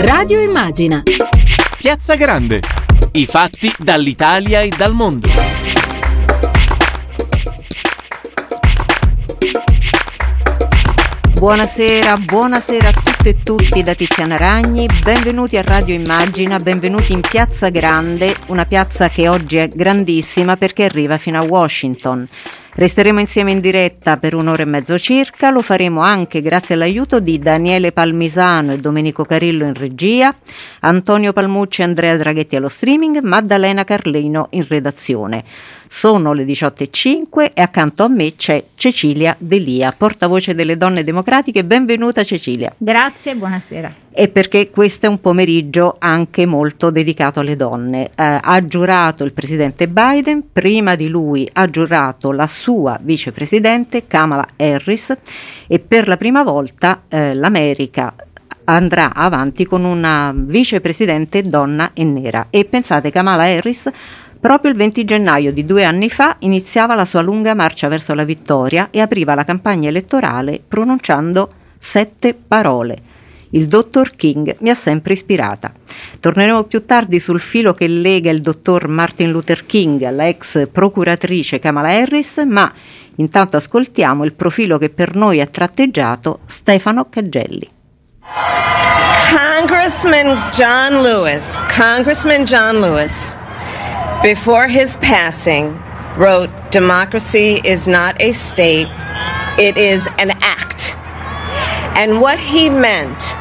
Radio Immagina. Piazza Grande. I fatti dall'Italia e dal mondo. Buonasera, buonasera a tutte e tutti da Tiziana Ragni, benvenuti a Radio Immagina, benvenuti in Piazza Grande, una piazza che oggi è grandissima perché arriva fino a Washington. Resteremo insieme in diretta per un'ora e mezzo circa, lo faremo anche grazie all'aiuto di Daniele Palmisano e Domenico Carillo in regia, Antonio Palmucci e Andrea Draghetti allo streaming, Maddalena Carlino in redazione. Sono le 18.05 e accanto a me c'è Cecilia Delia, portavoce delle donne democratiche. Benvenuta Cecilia. Grazie, buonasera. E perché questo è un pomeriggio anche molto dedicato alle donne. Eh, ha giurato il presidente Biden, prima di lui ha giurato la sua vicepresidente Kamala Harris e per la prima volta eh, l'America andrà avanti con una vicepresidente donna e nera. E pensate, Kamala Harris Proprio il 20 gennaio di due anni fa iniziava la sua lunga marcia verso la vittoria e apriva la campagna elettorale pronunciando sette parole. Il dottor King mi ha sempre ispirata. Torneremo più tardi sul filo che lega il dottor Martin Luther King alla ex procuratrice Kamala Harris, ma intanto ascoltiamo il profilo che per noi ha tratteggiato Stefano Caggelli. Congressman John Lewis, Congressman John Lewis before his passing, wrote, Democracy is not a state, it is an act. And what he meant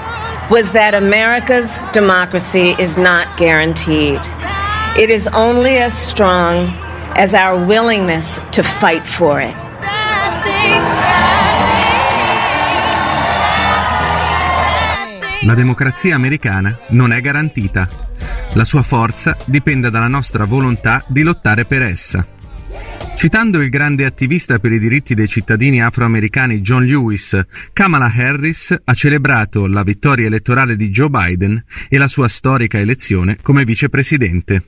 was that America's democracy is not guaranteed. It is only as strong as our willingness to fight for it. La democrazia americana non è garantita. La sua forza dipende dalla nostra volontà di lottare per essa. Citando il grande attivista per i diritti dei cittadini afroamericani John Lewis, Kamala Harris ha celebrato la vittoria elettorale di Joe Biden e la sua storica elezione come vicepresidente.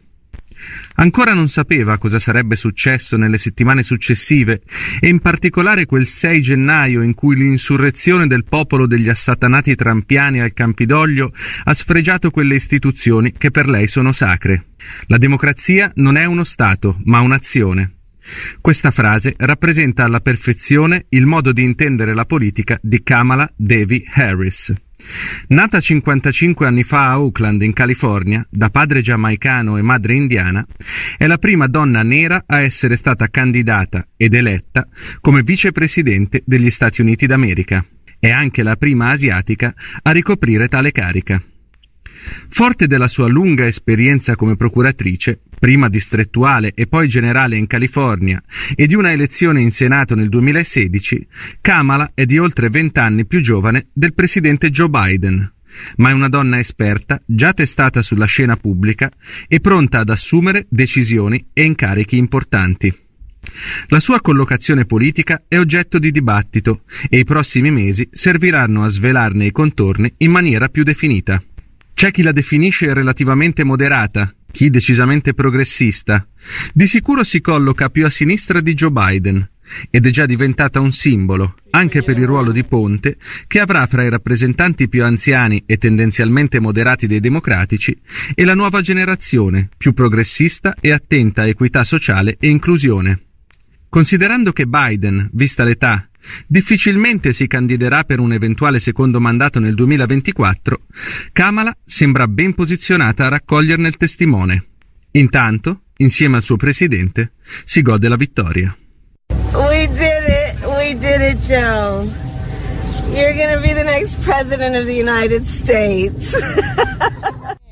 Ancora non sapeva cosa sarebbe successo nelle settimane successive e in particolare quel 6 gennaio in cui l'insurrezione del popolo degli assatanati trampiani al Campidoglio ha sfregiato quelle istituzioni che per lei sono sacre. La democrazia non è uno Stato, ma un'azione. Questa frase rappresenta alla perfezione il modo di intendere la politica di Kamala Devi Harris. Nata 55 anni fa a Oakland, in California, da padre giamaicano e madre indiana, è la prima donna nera a essere stata candidata ed eletta come vicepresidente degli Stati Uniti d'America. È anche la prima asiatica a ricoprire tale carica. Forte della sua lunga esperienza come procuratrice, prima distrettuale e poi generale in California, e di una elezione in Senato nel 2016, Kamala è di oltre vent'anni più giovane del presidente Joe Biden, ma è una donna esperta, già testata sulla scena pubblica e pronta ad assumere decisioni e incarichi importanti. La sua collocazione politica è oggetto di dibattito e i prossimi mesi serviranno a svelarne i contorni in maniera più definita. C'è chi la definisce relativamente moderata, chi decisamente progressista. Di sicuro si colloca più a sinistra di Joe Biden ed è già diventata un simbolo, anche per il ruolo di ponte, che avrà fra i rappresentanti più anziani e tendenzialmente moderati dei democratici e la nuova generazione, più progressista e attenta a equità sociale e inclusione. Considerando che Biden, vista l'età, difficilmente si candiderà per un eventuale secondo mandato nel 2024, Kamala sembra ben posizionata a raccoglierne il testimone. Intanto, insieme al suo presidente, si gode la vittoria. We did it! We did it, Joe! You're gonna be the next president of the United States.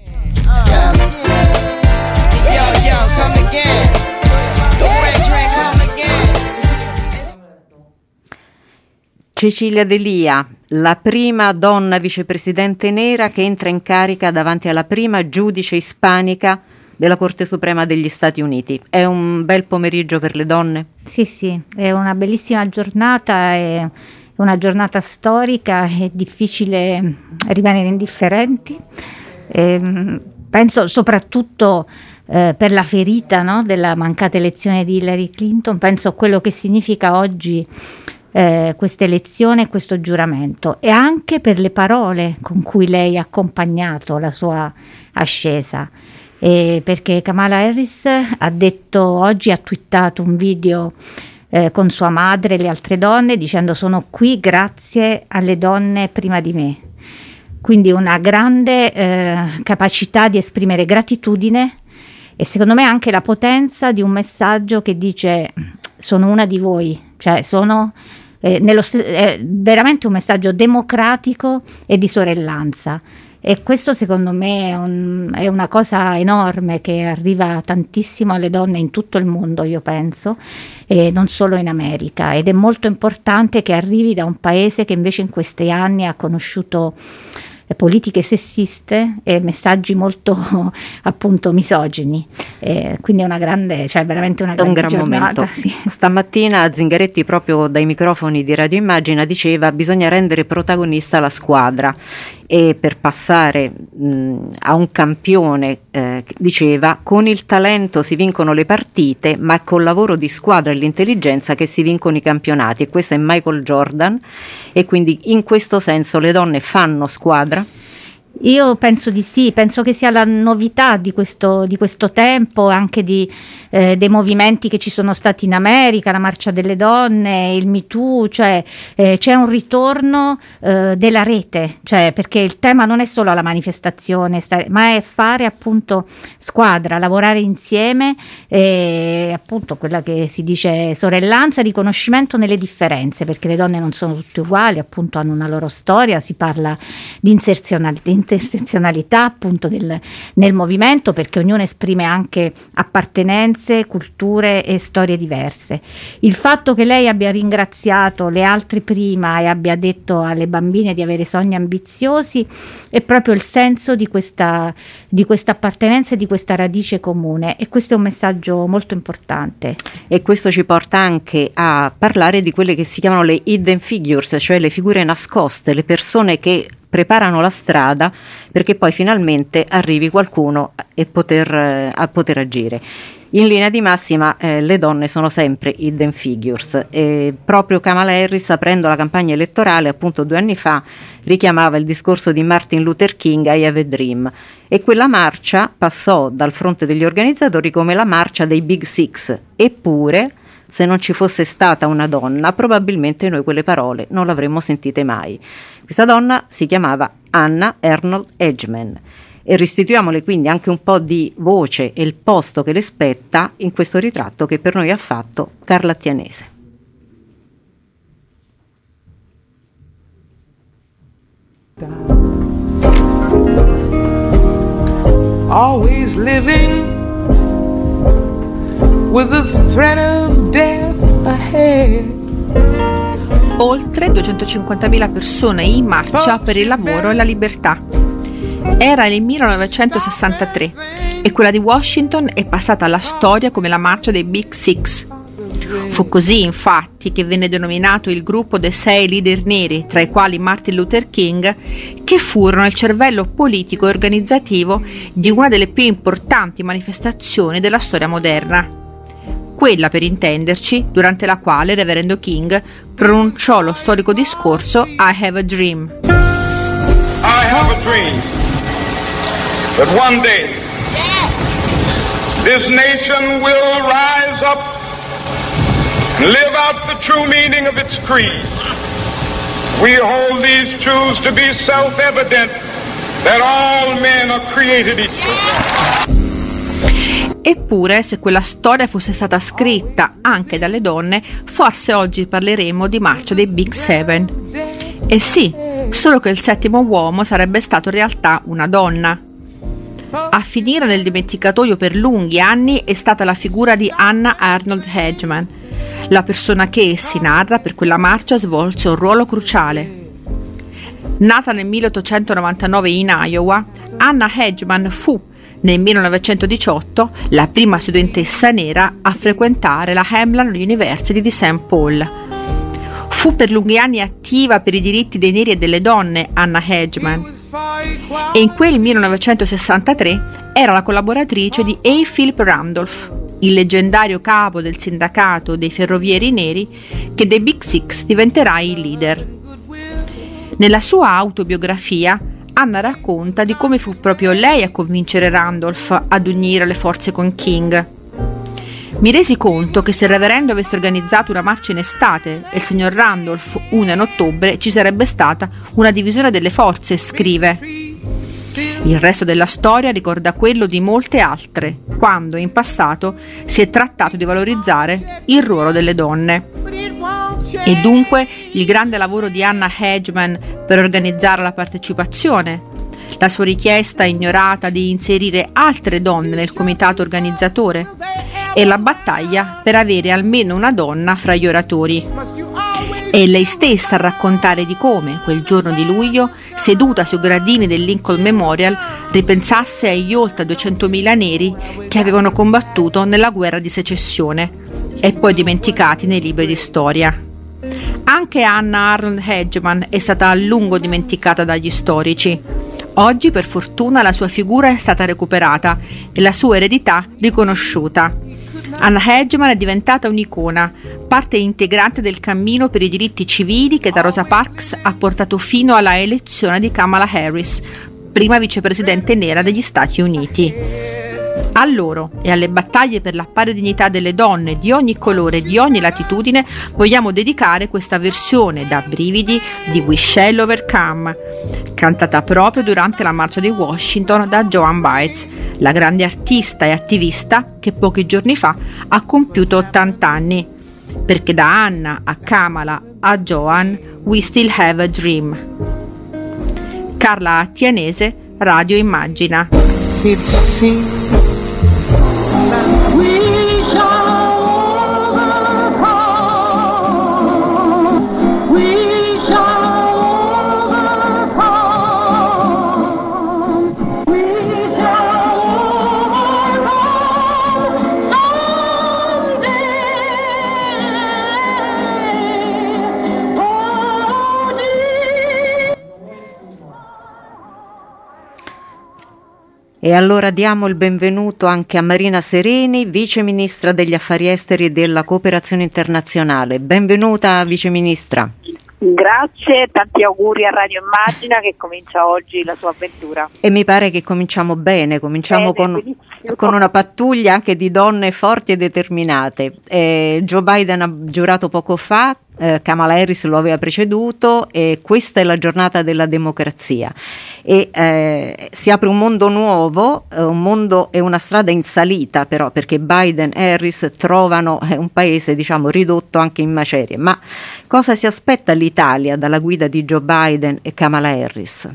Yo, yo, come again. Cecilia Delia, la prima donna vicepresidente nera che entra in carica davanti alla prima giudice ispanica della Corte Suprema degli Stati Uniti. È un bel pomeriggio per le donne? Sì, sì, è una bellissima giornata, è una giornata storica, è difficile rimanere indifferenti. E, ehm, penso soprattutto eh, per la ferita no, della mancata elezione di Hillary Clinton, penso a quello che significa oggi eh, questa elezione e questo giuramento e anche per le parole con cui lei ha accompagnato la sua ascesa. Eh, perché Kamala Harris ha detto oggi, ha twittato un video eh, con sua madre e le altre donne dicendo sono qui grazie alle donne prima di me. Quindi una grande eh, capacità di esprimere gratitudine e secondo me anche la potenza di un messaggio che dice sono una di voi, cioè sono eh, nello, è veramente un messaggio democratico e di sorellanza. E questo secondo me è, un, è, una cosa enorme che arriva tantissimo alle donne in tutto il mondo, io penso, e non solo in America. Ed è molto importante che arrivi da un paese che invece in questi anni ha conosciuto politiche sessiste e messaggi molto appunto misogini. Eh, quindi è una grande, cioè veramente una grande un gran giornata, momento. Sì. Stamattina Zingaretti proprio dai microfoni di Radio Immagina diceva bisogna rendere protagonista la squadra e per passare mh, a un campione eh, diceva con il talento si vincono le partite ma è col lavoro di squadra e l'intelligenza che si vincono i campionati e questo è Michael Jordan. E quindi in questo senso le donne fanno squadra io penso di sì, penso che sia la novità di questo, di questo tempo, anche di, eh, dei movimenti che ci sono stati in America, la marcia delle donne, il Me Too, cioè eh, c'è un ritorno eh, della rete, cioè, perché il tema non è solo la manifestazione, ma è fare appunto squadra, lavorare insieme, appunto quella che si dice sorellanza, riconoscimento nelle differenze, perché le donne non sono tutte uguali, appunto hanno una loro storia, si parla di inserzionalità intersezionalità appunto del, nel movimento perché ognuno esprime anche appartenenze, culture e storie diverse. Il fatto che lei abbia ringraziato le altre prima e abbia detto alle bambine di avere sogni ambiziosi è proprio il senso di questa, di questa appartenenza e di questa radice comune e questo è un messaggio molto importante. E questo ci porta anche a parlare di quelle che si chiamano le hidden figures, cioè le figure nascoste, le persone che preparano la strada perché poi finalmente arrivi qualcuno poter, eh, a poter agire. In linea di massima eh, le donne sono sempre hidden figures e proprio Kamala Harris aprendo la campagna elettorale appunto due anni fa richiamava il discorso di Martin Luther King I Have a Dream e quella marcia passò dal fronte degli organizzatori come la marcia dei Big Six eppure se non ci fosse stata una donna probabilmente noi quelle parole non le avremmo sentite mai. Questa donna si chiamava Anna Arnold Edgeman e restituiamole quindi anche un po' di voce e il posto che le spetta in questo ritratto che per noi ha fatto Carla Attianese. Always living with the threat of death ahead oltre 250.000 persone in marcia per il lavoro e la libertà. Era nel 1963 e quella di Washington è passata alla storia come la marcia dei Big Six. Fu così, infatti, che venne denominato il gruppo dei sei leader neri, tra i quali Martin Luther King, che furono il cervello politico e organizzativo di una delle più importanti manifestazioni della storia moderna quella per intenderci durante la quale il reverendo King pronunciò lo storico discorso I have a dream. I have a dream that one day this nation will rise up and live out the true meaning of its creed. We hold these truths to be self-evident that all men are created equal. Eppure, se quella storia fosse stata scritta anche dalle donne, forse oggi parleremmo di marcia dei Big Seven. E sì, solo che il settimo uomo sarebbe stato in realtà una donna. A finire nel dimenticatoio per lunghi anni è stata la figura di Anna Arnold Hedgeman, la persona che, si narra, per quella marcia svolse un ruolo cruciale. Nata nel 1899 in Iowa, Anna Hedgeman fu nel 1918 la prima studentessa nera a frequentare la Hamline University di St. Paul. Fu per lunghi anni attiva per i diritti dei neri e delle donne Anna Hedgeman e in quel 1963 era la collaboratrice di A. Philip Randolph. il leggendario capo del sindacato dei ferrovieri neri, che dei Big Six diventerà il leader. Nella sua autobiografia, Anna racconta di come fu proprio lei a convincere Randolph ad unire le forze con King. Mi resi conto che se il reverendo avesse organizzato una marcia in estate e il signor Randolph una in ottobre ci sarebbe stata una divisione delle forze, scrive. Il resto della storia ricorda quello di molte altre, quando in passato si è trattato di valorizzare il ruolo delle donne. E dunque il grande lavoro di Anna Hedgeman per organizzare la partecipazione, la sua richiesta ignorata di inserire altre donne nel comitato organizzatore e la battaglia per avere almeno una donna fra gli oratori. È lei stessa a raccontare di come, quel giorno di luglio, seduta sui gradini del Lincoln Memorial, ripensasse agli oltre 200.000 neri che avevano combattuto nella guerra di secessione e poi dimenticati nei libri di storia. Anche Anna Arnold Hedgeman è stata a lungo dimenticata dagli storici. Oggi, per fortuna, la sua figura è stata recuperata e la sua eredità riconosciuta. Anna Hedgeman è diventata un'icona, parte integrante del cammino per i diritti civili che da Rosa Parks ha portato fino alla elezione di Kamala Harris, prima vicepresidente nera degli Stati Uniti. A loro e alle battaglie per la pari dignità delle donne di ogni colore e di ogni latitudine vogliamo dedicare questa versione da brividi di We Shall Overcome, cantata proprio durante la marcia di Washington da Joan Baez, la grande artista e attivista che pochi giorni fa ha compiuto 80 anni. Perché da Anna a Kamala a Joan we still have a dream. Carla Attianese, Radio Immagina. E allora diamo il benvenuto anche a Marina Sereni, Vice Ministra degli Affari Esteri e della Cooperazione Internazionale. Benvenuta Vice Ministra. Grazie, tanti auguri a Radio Immagina che comincia oggi la sua avventura. E mi pare che cominciamo bene, cominciamo bene, con, con, una pattuglia anche di donne forti e determinate. Eh, Joe Biden ha giurato poco fa eh, Kamala Harris lo aveva preceduto e questa è la giornata della democrazia e eh, si apre un mondo nuovo, eh, un mondo e una strada in salita però perché Biden e Harris trovano eh, un paese diciamo ridotto anche in macerie, ma cosa si aspetta l'Italia dalla guida di Joe Biden e Kamala Harris?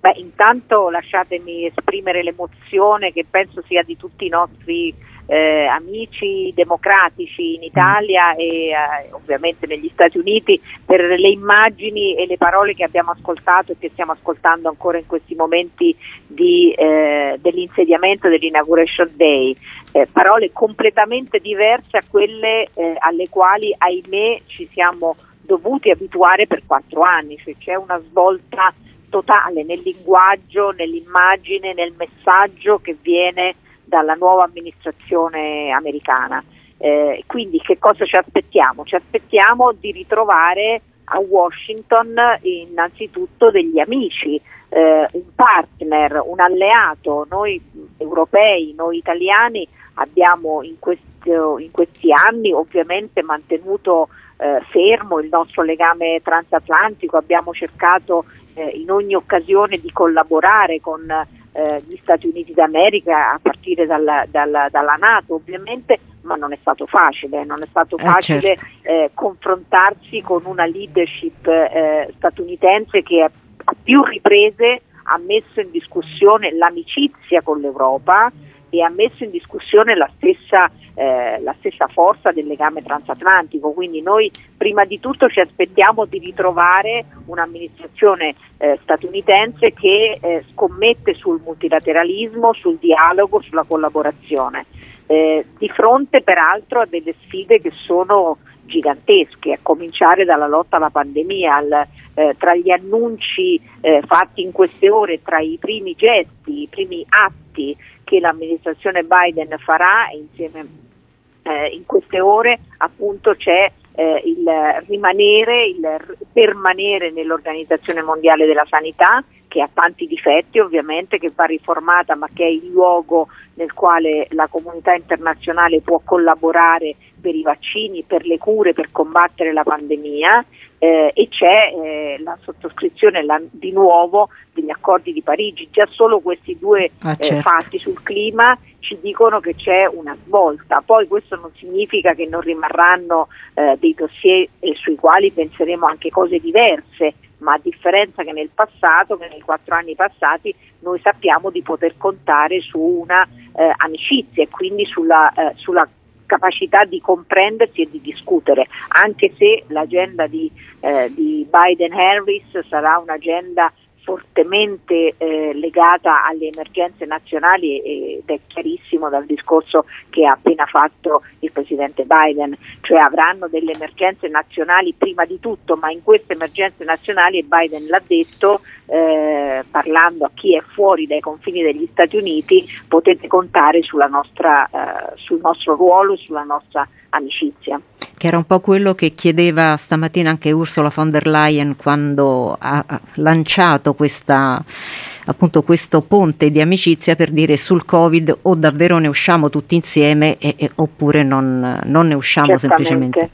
Beh, intanto lasciatemi esprimere l'emozione che penso sia di tutti i nostri eh, amici democratici in Italia e eh, ovviamente negli Stati Uniti per le immagini e le parole che abbiamo ascoltato e che stiamo ascoltando ancora in questi momenti di, eh, dell'insediamento dell'Inauguration Day. Eh, parole completamente diverse a quelle eh, alle quali ahimè ci siamo dovuti abituare per quattro anni, cioè c'è una svolta totale nel linguaggio, nell'immagine, nel messaggio che viene dalla nuova amministrazione americana. Eh, quindi che cosa ci aspettiamo? Ci aspettiamo di ritrovare a Washington innanzitutto degli amici, eh, un partner, un alleato. Noi europei, noi italiani abbiamo in, questo, in questi anni ovviamente mantenuto eh, fermo il nostro legame transatlantico, abbiamo cercato eh, in ogni occasione di collaborare con eh, gli Stati Uniti d'America a partire dalla, dalla, dalla, Nato ovviamente, ma non è stato facile, non è stato eh, facile certo. eh, confrontarsi con una leadership eh, statunitense che a più riprese ha messo in discussione l'amicizia con l'Europa e ha messo in discussione la stessa, eh, la stessa, forza del legame transatlantico. Quindi noi prima di tutto ci aspettiamo di ritrovare un'amministrazione eh, statunitense che eh, scommette sul multilateralismo, sul dialogo, sulla collaborazione. Eh, di fronte peraltro a delle sfide che sono gigantesche, a cominciare dalla lotta alla pandemia, al, eh, tra gli annunci eh, fatti in queste ore, tra i primi gesti, i primi atti atti che l'amministrazione Biden farà insieme eh, in queste ore appunto c'è eh, il rimanere, il permanere nell'Organizzazione Mondiale della Sanità che ha tanti difetti ovviamente, che va riformata ma che è il luogo nel quale la comunità internazionale può collaborare per i vaccini, per le cure, per combattere la pandemia eh, e c'è eh, la sottoscrizione la, di nuovo degli accordi di Parigi. Già solo questi due ah, eh, certo. fatti sul clima ci dicono che c'è una svolta. Poi questo non significa che non rimarranno eh, dei dossier eh, sui quali penseremo anche cose diverse ma a differenza che nel passato, che nei quattro anni passati, noi sappiamo di poter contare su una eh, amicizia e quindi sulla, eh, sulla capacità di comprendersi e di discutere, anche se l'agenda di, eh, di Biden-Harris sarà un'agenda fortemente eh, legata alle emergenze nazionali ed è chiarissimo dal discorso che ha appena fatto il Presidente Biden, cioè avranno delle emergenze nazionali prima di tutto, ma in queste emergenze nazionali, e Biden l'ha detto, eh, parlando a chi è fuori dai confini degli Stati Uniti, potete contare nostra, eh, sul nostro ruolo, sulla nostra amicizia che era un po' quello che chiedeva stamattina anche Ursula von der Leyen quando ha lanciato questa, appunto questo ponte di amicizia per dire sul Covid o davvero ne usciamo tutti insieme e, e, oppure non, non, ne usciamo Certamente. semplicemente.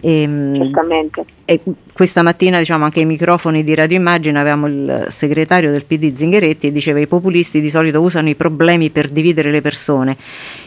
E, ehm, Certamente. E questa mattina diciamo anche ai microfoni di Radio Immagine avevamo il segretario del PD Zingaretti e diceva i populisti di solito usano i problemi per dividere le persone,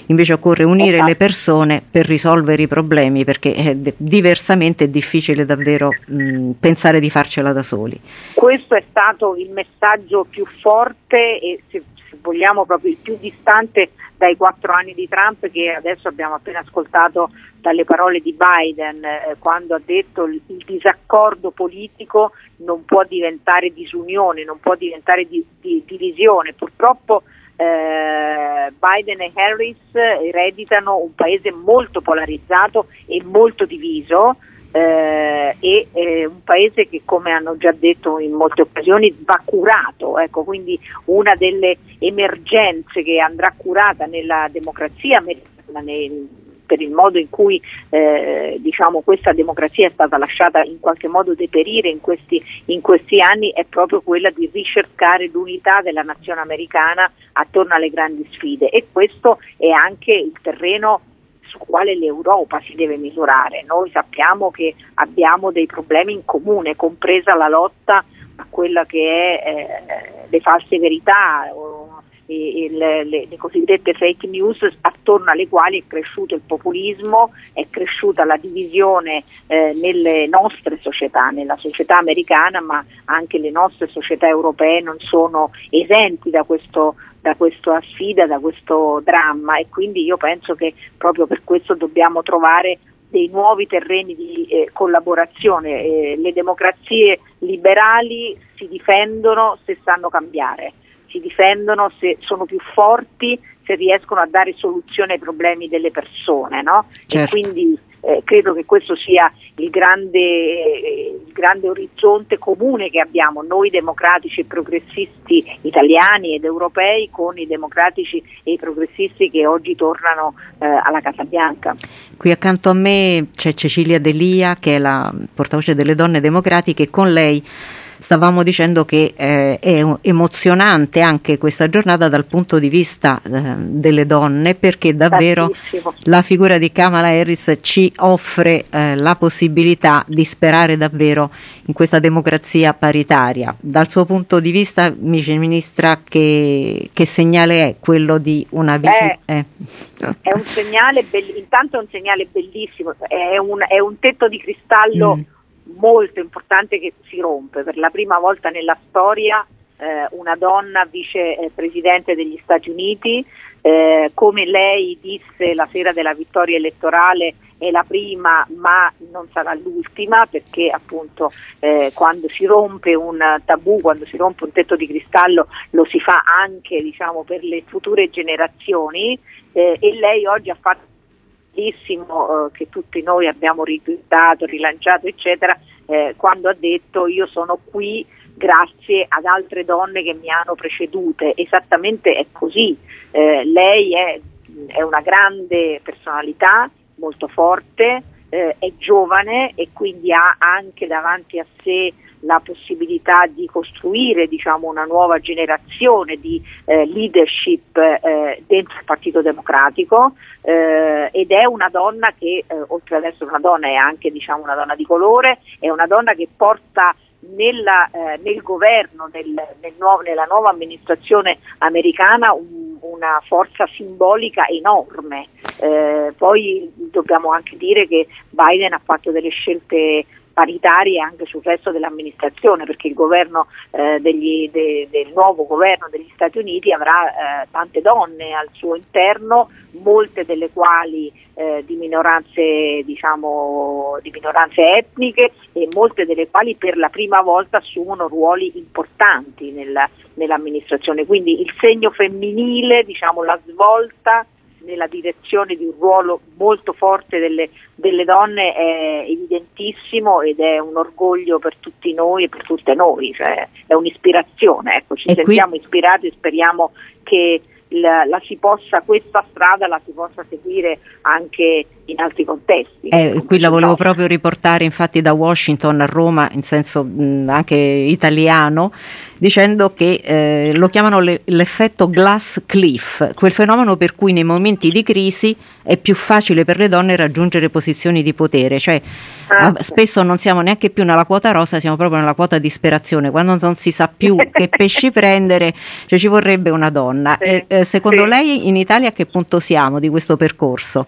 invece occorre unire esatto. le persone per risolvere i problemi perché eh, diversamente è difficile davvero mh, pensare di farcela da soli. Questo è stato il messaggio più forte e se, se vogliamo proprio il più distante dai quattro anni di Trump che adesso abbiamo appena ascoltato dalle parole di Biden eh, quando ha detto il, il disaccordo politico non può diventare disunione, non può diventare di, di, divisione. Purtroppo eh, Biden e Harris ereditano un paese molto polarizzato e molto diviso. Eh, e eh, un paese che come hanno già detto in molte occasioni va curato, ecco, quindi una delle emergenze che andrà curata nella democrazia americana, nel, per il modo in cui eh, diciamo, questa democrazia è stata lasciata in qualche modo deperire in questi, in questi anni è proprio quella di ricercare l'unità della nazione americana attorno alle grandi sfide. E questo è anche il terreno sul quale l'Europa si deve misurare. Noi sappiamo che abbiamo dei problemi in comune, compresa la lotta a quella che è eh, le false verità o il, le, le, cosiddette fake news attorno alle quali è cresciuto il populismo, è cresciuta la divisione eh, nelle nostre società, nella società americana, ma anche le nostre società europee non sono esenti da questo da questa sfida, da questo dramma e quindi io penso che proprio per questo dobbiamo trovare dei nuovi terreni di eh, collaborazione. Eh, le democrazie liberali si difendono se sanno cambiare si difendono se sono più forti, se riescono a dare soluzione ai problemi delle persone. No? Certo. E quindi eh, credo che questo sia il grande, eh, il grande, orizzonte comune che abbiamo noi democratici e progressisti italiani ed europei con i democratici e i progressisti che oggi tornano eh, alla Casa Bianca. Qui accanto a me c'è Cecilia Delia che è la portavoce delle donne democratiche con lei stavamo dicendo che eh, è emozionante anche questa giornata dal punto di vista eh, delle donne perché davvero Tantissimo. la figura di Kamala Harris ci offre eh, la possibilità di sperare davvero in questa democrazia paritaria. Dal suo punto di vista, vice ministra, che, che segnale è quello di una vice? Eh, è un segnale, be- intanto è un segnale bellissimo, è un, è un tetto di cristallo. Mm molto importante che si rompe. Per la prima volta nella storia eh, una donna vicepresidente degli Stati Uniti, eh, come lei disse la sera della vittoria elettorale, è la prima ma non sarà l'ultima perché appunto eh, quando si rompe un tabù, quando si rompe un tetto di cristallo lo si fa anche diciamo, per le future generazioni eh, e lei oggi ha fatto bellissimo eh, che tutti noi abbiamo ritwittato, rilanciato, eccetera, eh, quando ha detto io sono qui grazie ad altre donne che mi hanno precedute. Esattamente è così. Eh, lei è, è, una grande personalità, molto forte, eh, è giovane e quindi ha anche davanti a sé la possibilità di costruire diciamo, una nuova generazione di eh, leadership eh, dentro il Partito Democratico eh, ed è una donna che, eh, oltre ad essere una donna, è anche diciamo, una donna di colore, è una donna che porta nella, eh, nel governo, nel, nel nuovo, nella nuova amministrazione americana un, una forza simbolica enorme. Eh, poi dobbiamo anche dire che Biden ha fatto delle scelte paritarie anche sul resto dell'amministrazione perché il governo eh, degli, de, del nuovo governo degli Stati Uniti avrà eh, tante donne al suo interno, molte delle quali eh, di, minoranze, diciamo, di minoranze etniche e molte delle quali per la prima volta assumono ruoli importanti nella, nell'amministrazione. Quindi il segno femminile, diciamo, la svolta nella direzione di un ruolo molto forte delle, delle, donne è evidentissimo ed è un orgoglio per tutti noi e per tutte noi, cioè è un'ispirazione, ecco, ci e sentiamo qui... ispirati e speriamo che la, la si possa, questa strada la si possa seguire anche in altri contesti. Eh, qui la volevo proprio riportare infatti da Washington a Roma in senso mh, anche italiano dicendo che eh, lo chiamano le, l'effetto glass cliff, quel fenomeno per cui nei momenti di crisi è più facile per le donne raggiungere posizioni di potere, cioè ah, spesso non siamo neanche più nella quota rosa, siamo proprio nella quota disperazione, quando non si sa più che pesci prendere, cioè ci vorrebbe una donna. Sì, e, eh, secondo sì. lei in Italia a che punto siamo di questo percorso?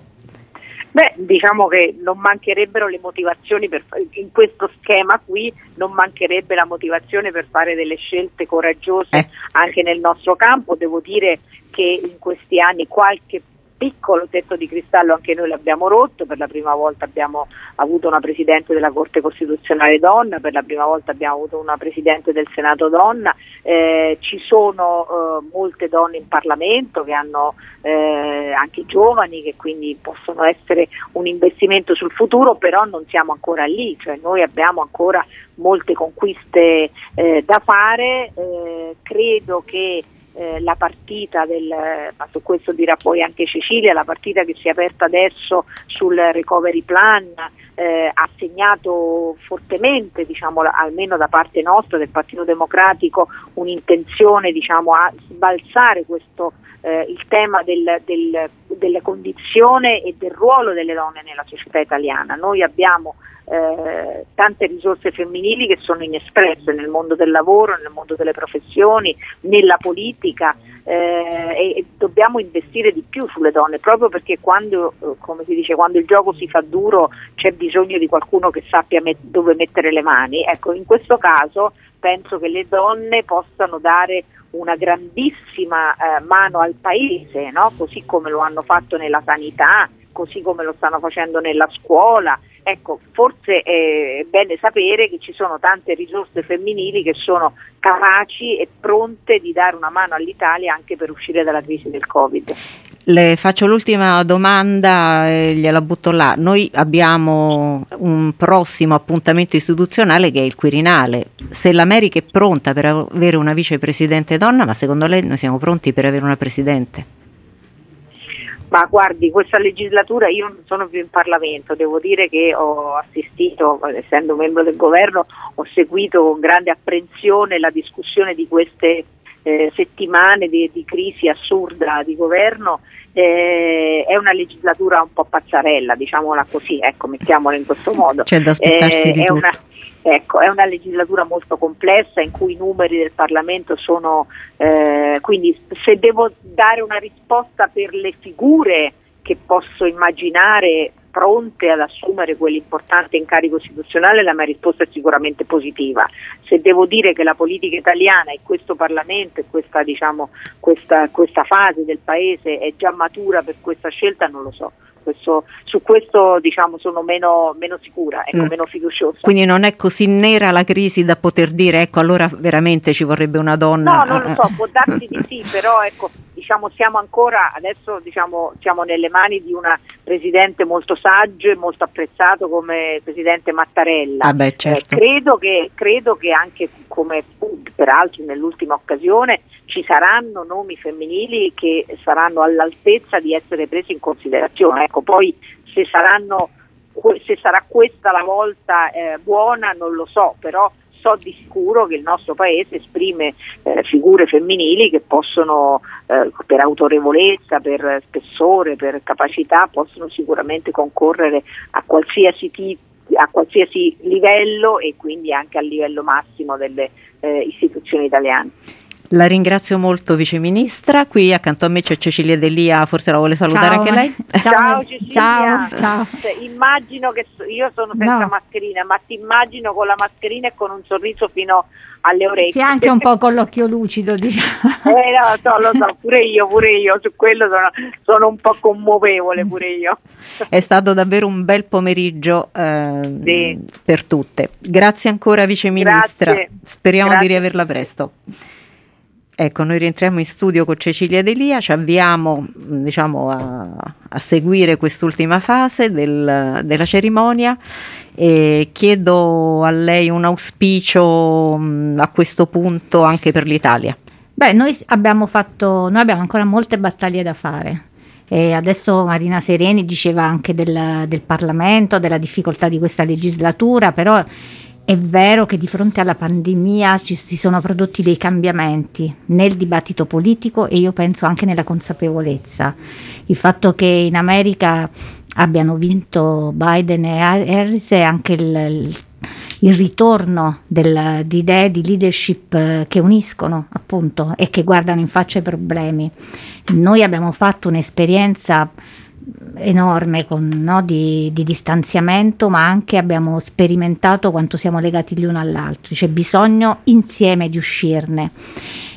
Beh, diciamo che non mancherebbero le motivazioni per, in questo schema qui non mancherebbe la motivazione per fare delle scelte coraggiose eh. anche nel nostro campo. Devo dire che in questi anni qualche piccolo tetto di cristallo anche noi l'abbiamo rotto, per la prima volta abbiamo avuto una Presidente della Corte Costituzionale donna, per la prima volta abbiamo avuto una Presidente del Senato donna, eh, ci sono eh, molte donne in Parlamento che hanno eh, anche giovani che quindi possono essere un investimento sul futuro, però non siamo ancora lì, cioè noi abbiamo ancora molte conquiste eh, da fare, eh, credo che eh, la partita del, ma su questo dirà poi anche Cecilia, la partita che si è aperta adesso sul recovery plan eh, ha segnato fortemente, diciamo, almeno da parte nostra del Partito Democratico, un'intenzione diciamo, a sbalzare questo, eh, il tema del, del, della condizione e del ruolo delle donne nella società italiana. Noi abbiamo eh, tante risorse femminili che sono inespresse nel mondo del lavoro, nel mondo delle professioni, nella politica eh, e, e, dobbiamo investire di più sulle donne proprio perché quando, eh, come si dice, quando il gioco si fa duro c'è bisogno di qualcuno che sappia met- dove mettere le mani. Ecco, in questo caso penso che le donne possano dare una grandissima eh, mano al paese, no? così come lo hanno fatto nella sanità, così come lo stanno facendo nella scuola, Ecco, forse è bene sapere che ci sono tante risorse femminili che sono capaci e pronte di dare una mano all'Italia anche per uscire dalla crisi del Covid. Le faccio l'ultima domanda e gliela butto là. Noi abbiamo un prossimo appuntamento istituzionale che è il Quirinale. Se l'America è pronta per avere una vicepresidente donna, ma secondo lei noi siamo pronti per avere una presidente? Ma guardi, questa legislatura io non sono più in Parlamento, devo dire che ho assistito, essendo membro del governo, ho seguito con grande apprensione la discussione di queste eh, settimane di, di, crisi assurda di governo. Eh, è una legislatura un po' pazzarella, diciamola così, ecco, mettiamola in questo modo. C'è da aspettarsi eh, di tutto. Una, Ecco, è una legislatura molto complessa in cui i numeri del Parlamento sono, eh, quindi se devo dare una risposta per le figure che posso immaginare pronte ad assumere quell'importante incarico istituzionale, la mia risposta è sicuramente positiva. Se devo dire che la politica italiana e questo Parlamento e questa, diciamo, questa, questa fase del Paese è già matura per questa scelta, non lo so questo, su questo diciamo, sono meno, meno sicura, ecco, mm. meno fiduciosa. Quindi non è così nera la crisi da poter dire ecco allora veramente ci vorrebbe una donna? No, non lo so, può darsi di sì, però ecco, diciamo, siamo ancora, adesso diciamo, siamo nelle mani di una presidente molto saggio e molto apprezzato come il presidente Mattarella. Ah beh, certo. eh, credo, che, credo che anche come peraltro nell'ultima occasione ci saranno nomi femminili che saranno all'altezza di essere presi in considerazione. Ecco, poi se, saranno, se sarà questa la volta eh, buona non lo so, però so di sicuro che il nostro paese esprime eh, figure femminili che possono, eh, per autorevolezza, per spessore, per capacità, possono sicuramente concorrere a qualsiasi, tipo, a qualsiasi livello e quindi anche al livello massimo delle eh, istituzioni italiane. La ringrazio molto Viceministra, qui accanto a me c'è Cecilia Delia, forse la vuole salutare Ciao. anche lei? Ciao, ciao Cecilia, Ciao, ciao. Cioè, immagino che io sono senza No. mascherina, ma ti immagino con la mascherina e con un sorriso fino alle orecchie. Sì, anche un po' con l'occhio lucido, diciamo. Eh, no, so, lo so, pure io, pure io, su quello sono, sono un po' commovevole pure io. È stato davvero un bel pomeriggio eh, Sì. per tutte. Grazie ancora Viceministra, Grazie. speriamo Grazie. di riaverla presto. Ecco, noi rientriamo in studio con Cecilia Delia, ci avviamo diciamo, a, a seguire quest'ultima fase del- della cerimonia e chiedo a lei un auspicio a questo punto anche per l'Italia. Beh, noi abbiamo fatto, noi abbiamo ancora molte battaglie da fare. E adesso Marina Sereni diceva anche del, del Parlamento, della difficoltà di questa legislatura, però è vero che di fronte alla pandemia ci si sono prodotti dei cambiamenti nel dibattito politico e io penso anche nella consapevolezza. Il fatto che in America abbiano vinto Biden e Harris è anche il, il- ritorno del- di idee di leadership eh, che uniscono appunto e che guardano in faccia i problemi. Noi abbiamo fatto un'esperienza enorme con, no, di, di distanziamento, ma anche abbiamo sperimentato quanto siamo legati gli uno all'altro, c'è bisogno insieme di uscirne.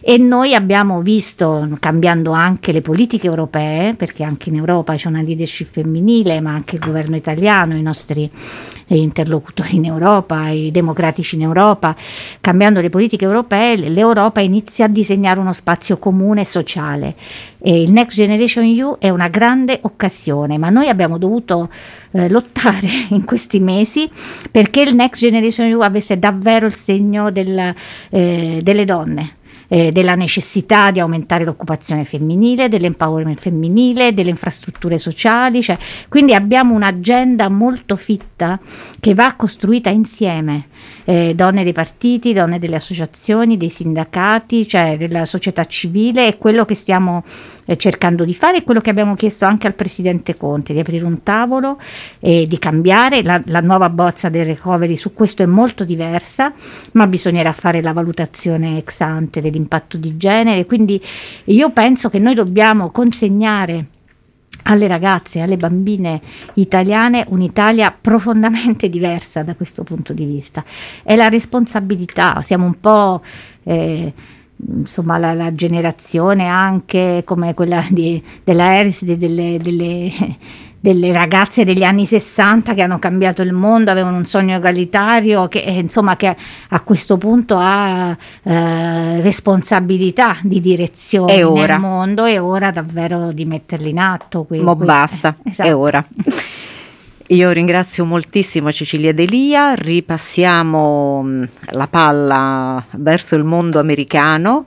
E noi abbiamo visto, cambiando anche le politiche europee, perché anche in Europa c'è una leadership femminile, ma anche il governo italiano, i nostri interlocutori in Europa, i democratici in Europa, cambiando le politiche europee, l'Europa inizia a disegnare uno spazio comune sociale. E il Next Generation EU è una grande occasione, ma noi abbiamo dovuto eh, lottare in questi mesi perché il Next Generation EU avesse davvero il segno del, eh, delle donne eh, della necessità di aumentare l'occupazione femminile, dell'empowerment femminile, delle infrastrutture sociali, cioè, quindi abbiamo un'agenda molto fitta che va costruita insieme, eh, donne dei partiti, donne delle associazioni, dei sindacati, cioè della società civile e quello che stiamo eh, cercando di fare è quello che abbiamo chiesto anche al Presidente Conte, di aprire un tavolo e di cambiare, la, la nuova bozza del recovery su questo è molto diversa, ma bisognerà fare la valutazione ex ante dell'impatto di genere, quindi io penso che noi dobbiamo consegnare alle ragazze, alle bambine italiane un'Italia profondamente diversa da questo punto di vista. È la responsabilità, siamo un po'... Eh, insomma la, la generazione anche come quella di, della di- delle, delle, delle ragazze degli anni 60 che hanno cambiato il mondo, avevano un sogno egalitario, che eh, insomma che a questo punto ha eh, responsabilità di direzione È ora. nel mondo, è ora davvero di metterli in atto. que- Ma que- basta, eh, esatto. è ora. Io ringrazio moltissimo Cecilia Delia, ripassiamo mh, la palla verso il mondo americano.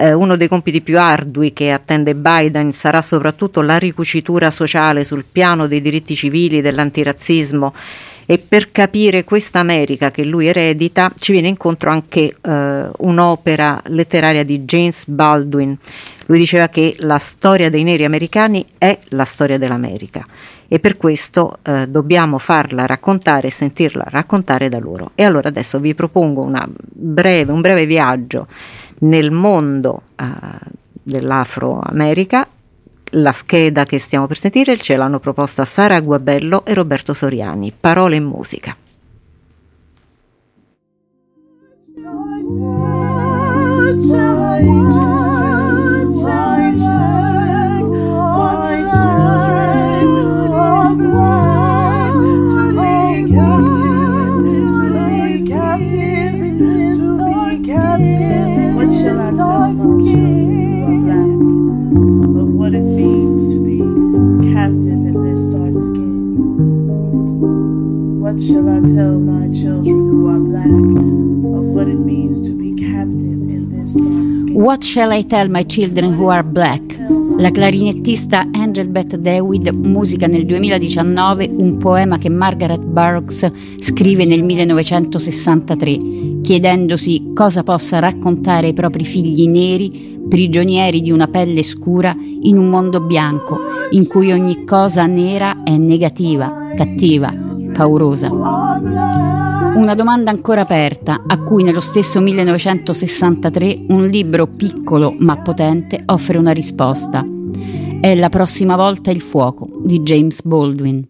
Eh, uno dei compiti più ardui che attende Biden sarà soprattutto la ricucitura sociale sul piano dei diritti civili, dell'antirazzismo e per capire questa America che lui eredita ci viene incontro anche eh, un'opera letteraria di James Baldwin. Lui diceva che la storia dei neri americani è la storia dell'America e per questo eh, dobbiamo farla raccontare e sentirla raccontare da loro. E allora adesso vi propongo breve, un breve viaggio nel mondo eh, dell'Afro-America. La scheda che stiamo per sentire ce l'hanno proposta Sara Guabello e Roberto Soriani. Parole e musica. shall I tell my children who are black of what it means to be captive in this dark skin? What shall I tell my children who are black of what it means to be captive in this dark skin? What shall I tell my children who are black? La clarinettista Angel Beth Dewitt musica nel 2019 un poema che Margaret Burroughs scrive nel 1963 chiedendosi cosa possa raccontare ai propri figli neri, prigionieri di una pelle scura, in un mondo bianco, in cui ogni cosa nera è negativa, cattiva, paurosa. Una domanda ancora aperta, a cui nello stesso 1963 un libro piccolo ma potente offre una risposta. È La prossima volta il fuoco di James Baldwin.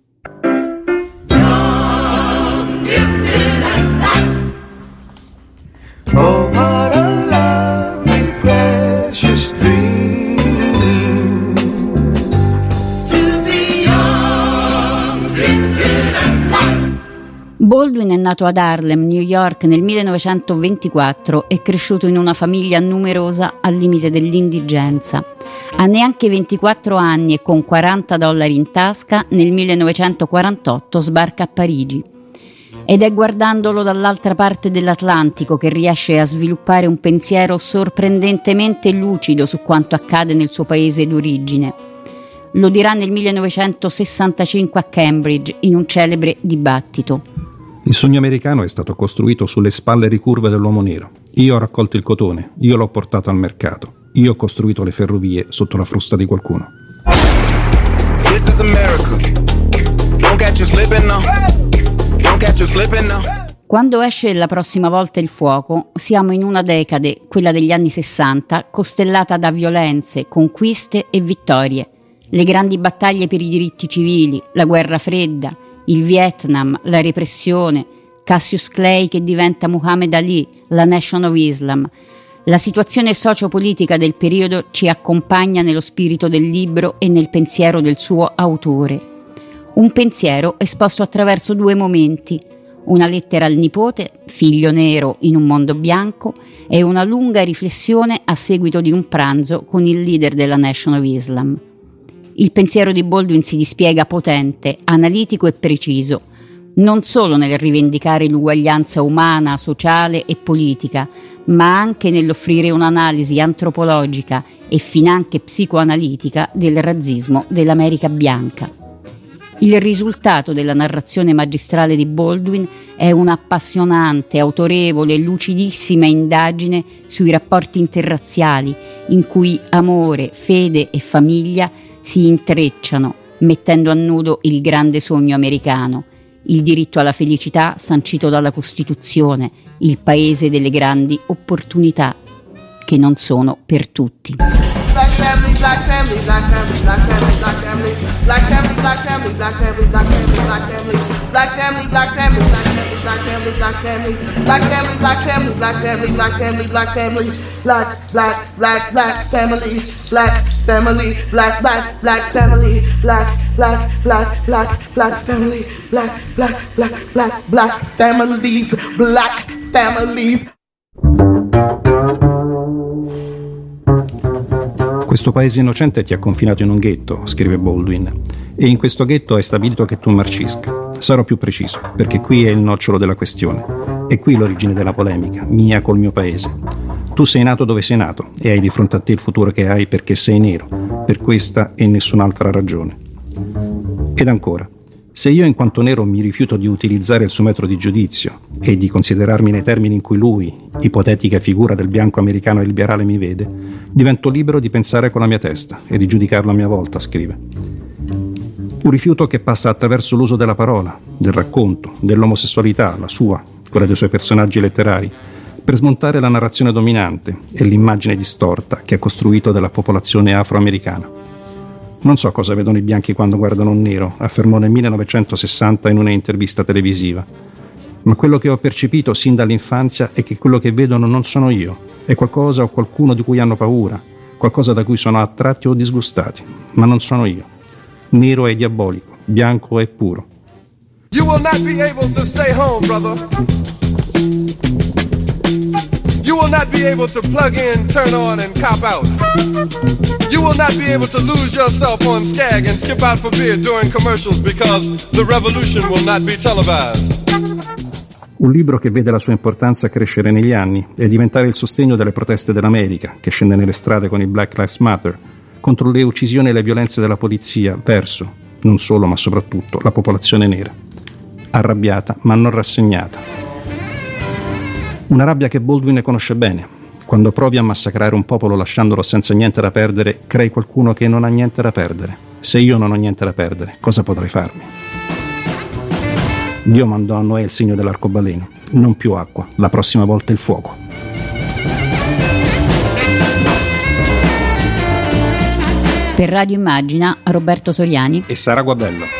Baldwin è nato ad Harlem, New York nel 1924 e cresciuto in una famiglia numerosa al limite dell'indigenza. A neanche 24 anni e con 40 dollari in tasca, nel 1948 sbarca a Parigi. Ed è guardandolo dall'altra parte dell'Atlantico che riesce a sviluppare un pensiero sorprendentemente lucido su quanto accade nel suo paese d'origine. Lo dirà nel 1965 a Cambridge in un celebre dibattito. Il sogno americano è stato costruito sulle spalle ricurve dell'uomo nero. Io ho raccolto il cotone, io l'ho portato al mercato, io ho costruito le ferrovie sotto la frusta di qualcuno. This is America. Don't catch you slipping now. Quando esce la prossima volta il fuoco, siamo in una decade, quella degli anni 60, costellata da violenze, conquiste e vittorie. Le grandi battaglie per i diritti civili, la guerra fredda, il Vietnam, la repressione, Cassius Clay che diventa Muhammad Ali, la Nation of Islam. La situazione sociopolitica del periodo ci accompagna nello spirito del libro e nel pensiero del suo autore. Un pensiero esposto attraverso due momenti, una lettera al nipote, figlio nero in un mondo bianco, e una lunga riflessione a seguito di un pranzo con il leader della Nation of Islam. Il pensiero di Baldwin si dispiega potente, analitico e preciso, non solo nel rivendicare l'uguaglianza umana, sociale e politica, ma anche nell'offrire un'analisi antropologica e finanche psicoanalitica del razzismo dell'America bianca. Il risultato della narrazione magistrale di Baldwin è un'appassionante, autorevole e lucidissima indagine sui rapporti interrazziali in cui amore, fede e famiglia si intrecciano, mettendo a nudo il grande sogno americano, il diritto alla felicità sancito dalla Costituzione, il paese delle grandi opportunità, che non sono per tutti. Black family, black family, black family, black family, black family, black family, black family, black family, black family, black family. black family, black family, black family, black family, black family, black family, black family, black family, black family, black, black, black, black family, black family, black, black, black family, black, black, black, black, black family, black, black, black, black, black families, black families. Questo paese innocente ti ha confinato in un ghetto, scrive Baldwin, e in questo ghetto hai stabilito che tu marcisca. Sarò più preciso, perché qui è il nocciolo della questione. È qui l'origine della polemica, mia col mio paese. Tu sei nato dove sei nato e hai di fronte a te il futuro che hai perché sei nero, per questa e nessun'altra ragione. Ed ancora, se io in quanto nero mi rifiuto di utilizzare il suo metro di giudizio e di considerarmi nei termini in cui lui, ipotetica figura del bianco americano e liberale, mi vede, divento libero di pensare con la mia testa e di giudicarlo a mia volta, scrive. Un rifiuto che passa attraverso l'uso della parola, del racconto, dell'omosessualità, la sua, quella dei suoi personaggi letterari, per smontare la narrazione dominante e l'immagine distorta che ha costruito della popolazione afroamericana. Non so cosa vedono i bianchi quando guardano un nero, affermò nel 1960 in un'intervista televisiva. Ma quello che ho percepito sin dall'infanzia è che quello che vedono non sono io, è qualcosa o qualcuno di cui hanno paura, qualcosa da cui sono attratti o disgustati, ma non sono io. Nero è diabolico, bianco è puro. You will not be able to stay home, brother. Will not be able to plug in, turn on, and cop out. You will not be able to lose yourself on Skag and skip out for beer during commercials because the revolution will not be televised. Un libro che vede la sua importanza crescere negli anni e diventare il sostegno delle proteste dell'America, che scende nelle strade con i Black Lives Matter, contro le uccisioni e le violenze della polizia verso, non solo ma soprattutto, la popolazione nera. Arrabbiata ma non rassegnata. Una rabbia che Baldwin conosce bene. Quando provi a massacrare un popolo lasciandolo senza niente da perdere, crei qualcuno che non ha niente da perdere. Se io non ho niente da perdere, cosa potrei farmi? Dio mandò a Noè il segno dell'arcobaleno, non più acqua, la prossima volta il fuoco. Per Radio Immagina, Roberto Soriani e Sara Guabello.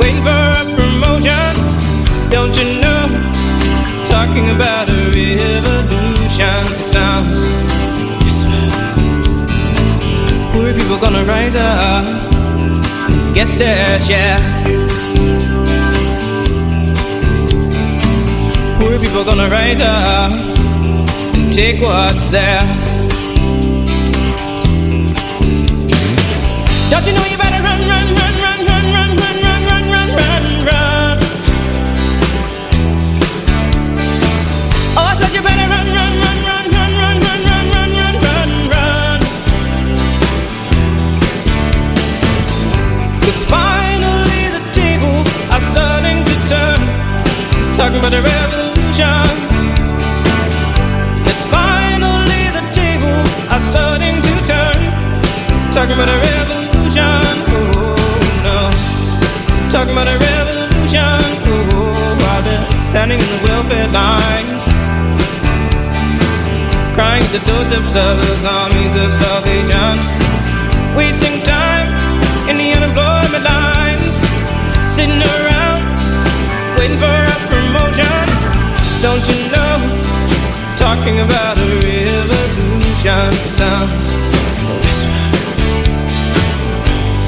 a promotion. Don't you know? Talking about a revolution. It sounds. Poor people gonna rise up and get their share. Poor people gonna rise up and take what's theirs. Don't you know Talking about a revolution. Yes, finally the tables are starting to turn. Talking about a revolution. Oh no. Talking about a revolution. Oh, while they're standing in the welfare lines. Crying the doorsteps of those armies of salvation. Wasting time in the unemployment lines. Sitting around waiting for a promotion. Don't you know? Talking about a revolution sounds a whisper.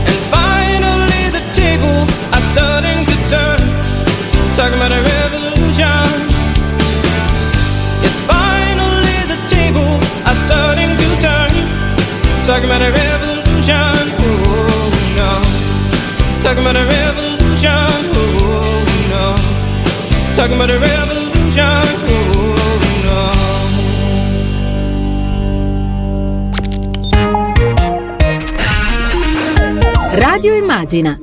And finally the tables are starting to turn. Talking about a revolution. Yes, finally the tables are starting to turn. Talking about a revolution. Oh no. Talking about a revolution. Oh. Talking about a revolution. Oh no. Radio Immagina.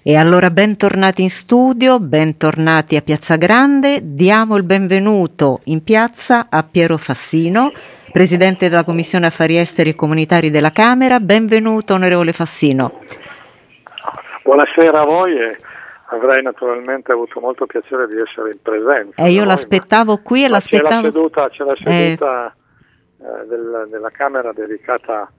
E allora bentornati in studio, bentornati a Piazza Grande. Diamo il benvenuto in piazza a Piero Fassino, Presidente della Commissione Affari Esteri e Comunitari della Camera. Benvenuto onorevole Fassino. Buonasera a voi e avrei naturalmente avuto molto piacere di essere in presenza. E io da voi, l'aspettavo qui e ma c'è la l'aspettavo... seduta, c'è la Eh. seduta eh, del- della Camera dedicata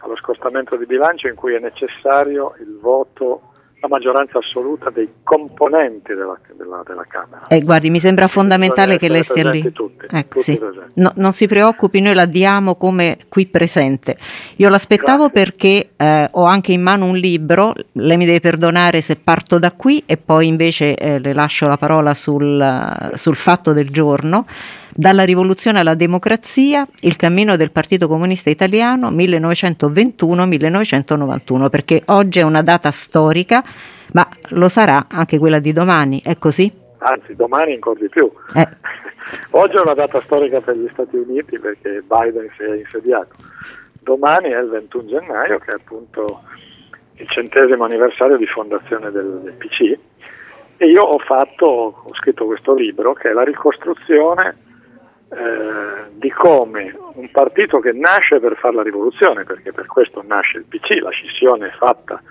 allo scostamento di bilancio in cui è necessario il voto, la maggioranza assoluta dei componenti della, della- della Camera. Eh, guardi, mi sembra fondamentale che lei stia lì. presenti tutti, Ecco, tutti sì. No, non si preoccupi, noi la diamo come qui presente. Io l'aspettavo perché eh, ho anche in mano un libro, lei mi deve perdonare se parto da qui e poi invece eh, le lascio la parola sul, sul fatto del giorno. Dalla rivoluzione alla democrazia, il cammino del Partito Comunista Italiano 1921-1991, perché oggi è una data storica, ma lo sarà anche quella di domani, è così? anzi domani ancora di più. Eh. Oggi è una data storica per gli Stati Uniti perché Biden si è insediato. Domani è il 21 gennaio che è appunto il centesimo anniversario di fondazione del, del PC e io ho fatto, ho scritto questo libro che è la ricostruzione eh, di come un partito che nasce per fare la rivoluzione, perché per questo nasce il PC, la scissione fatta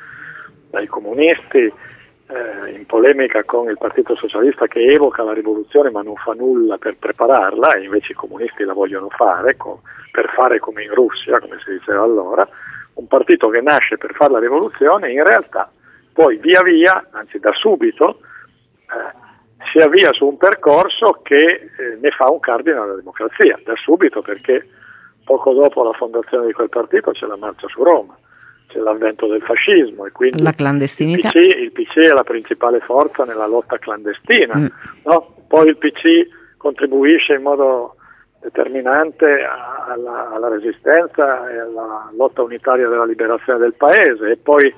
dai comunisti eh, in polemica con il Partito Socialista che evoca la rivoluzione ma non fa nulla per prepararla e invece i comunisti la vogliono fare co- per fare come in Russia, come si diceva allora, un partito che nasce per fare la rivoluzione in realtà poi via via, anzi da subito, eh, si avvia su un percorso che eh, ne fa un cardine alla democrazia, da subito perché poco dopo la fondazione di quel partito c'è la marcia su Roma, c'è l'avvento del fascismo e quindi la clandestinità. Il, PC, il PC è la principale forza nella lotta clandestina, mm. no? poi il PC contribuisce in modo determinante alla, alla, resistenza e alla lotta unitaria della liberazione del paese e poi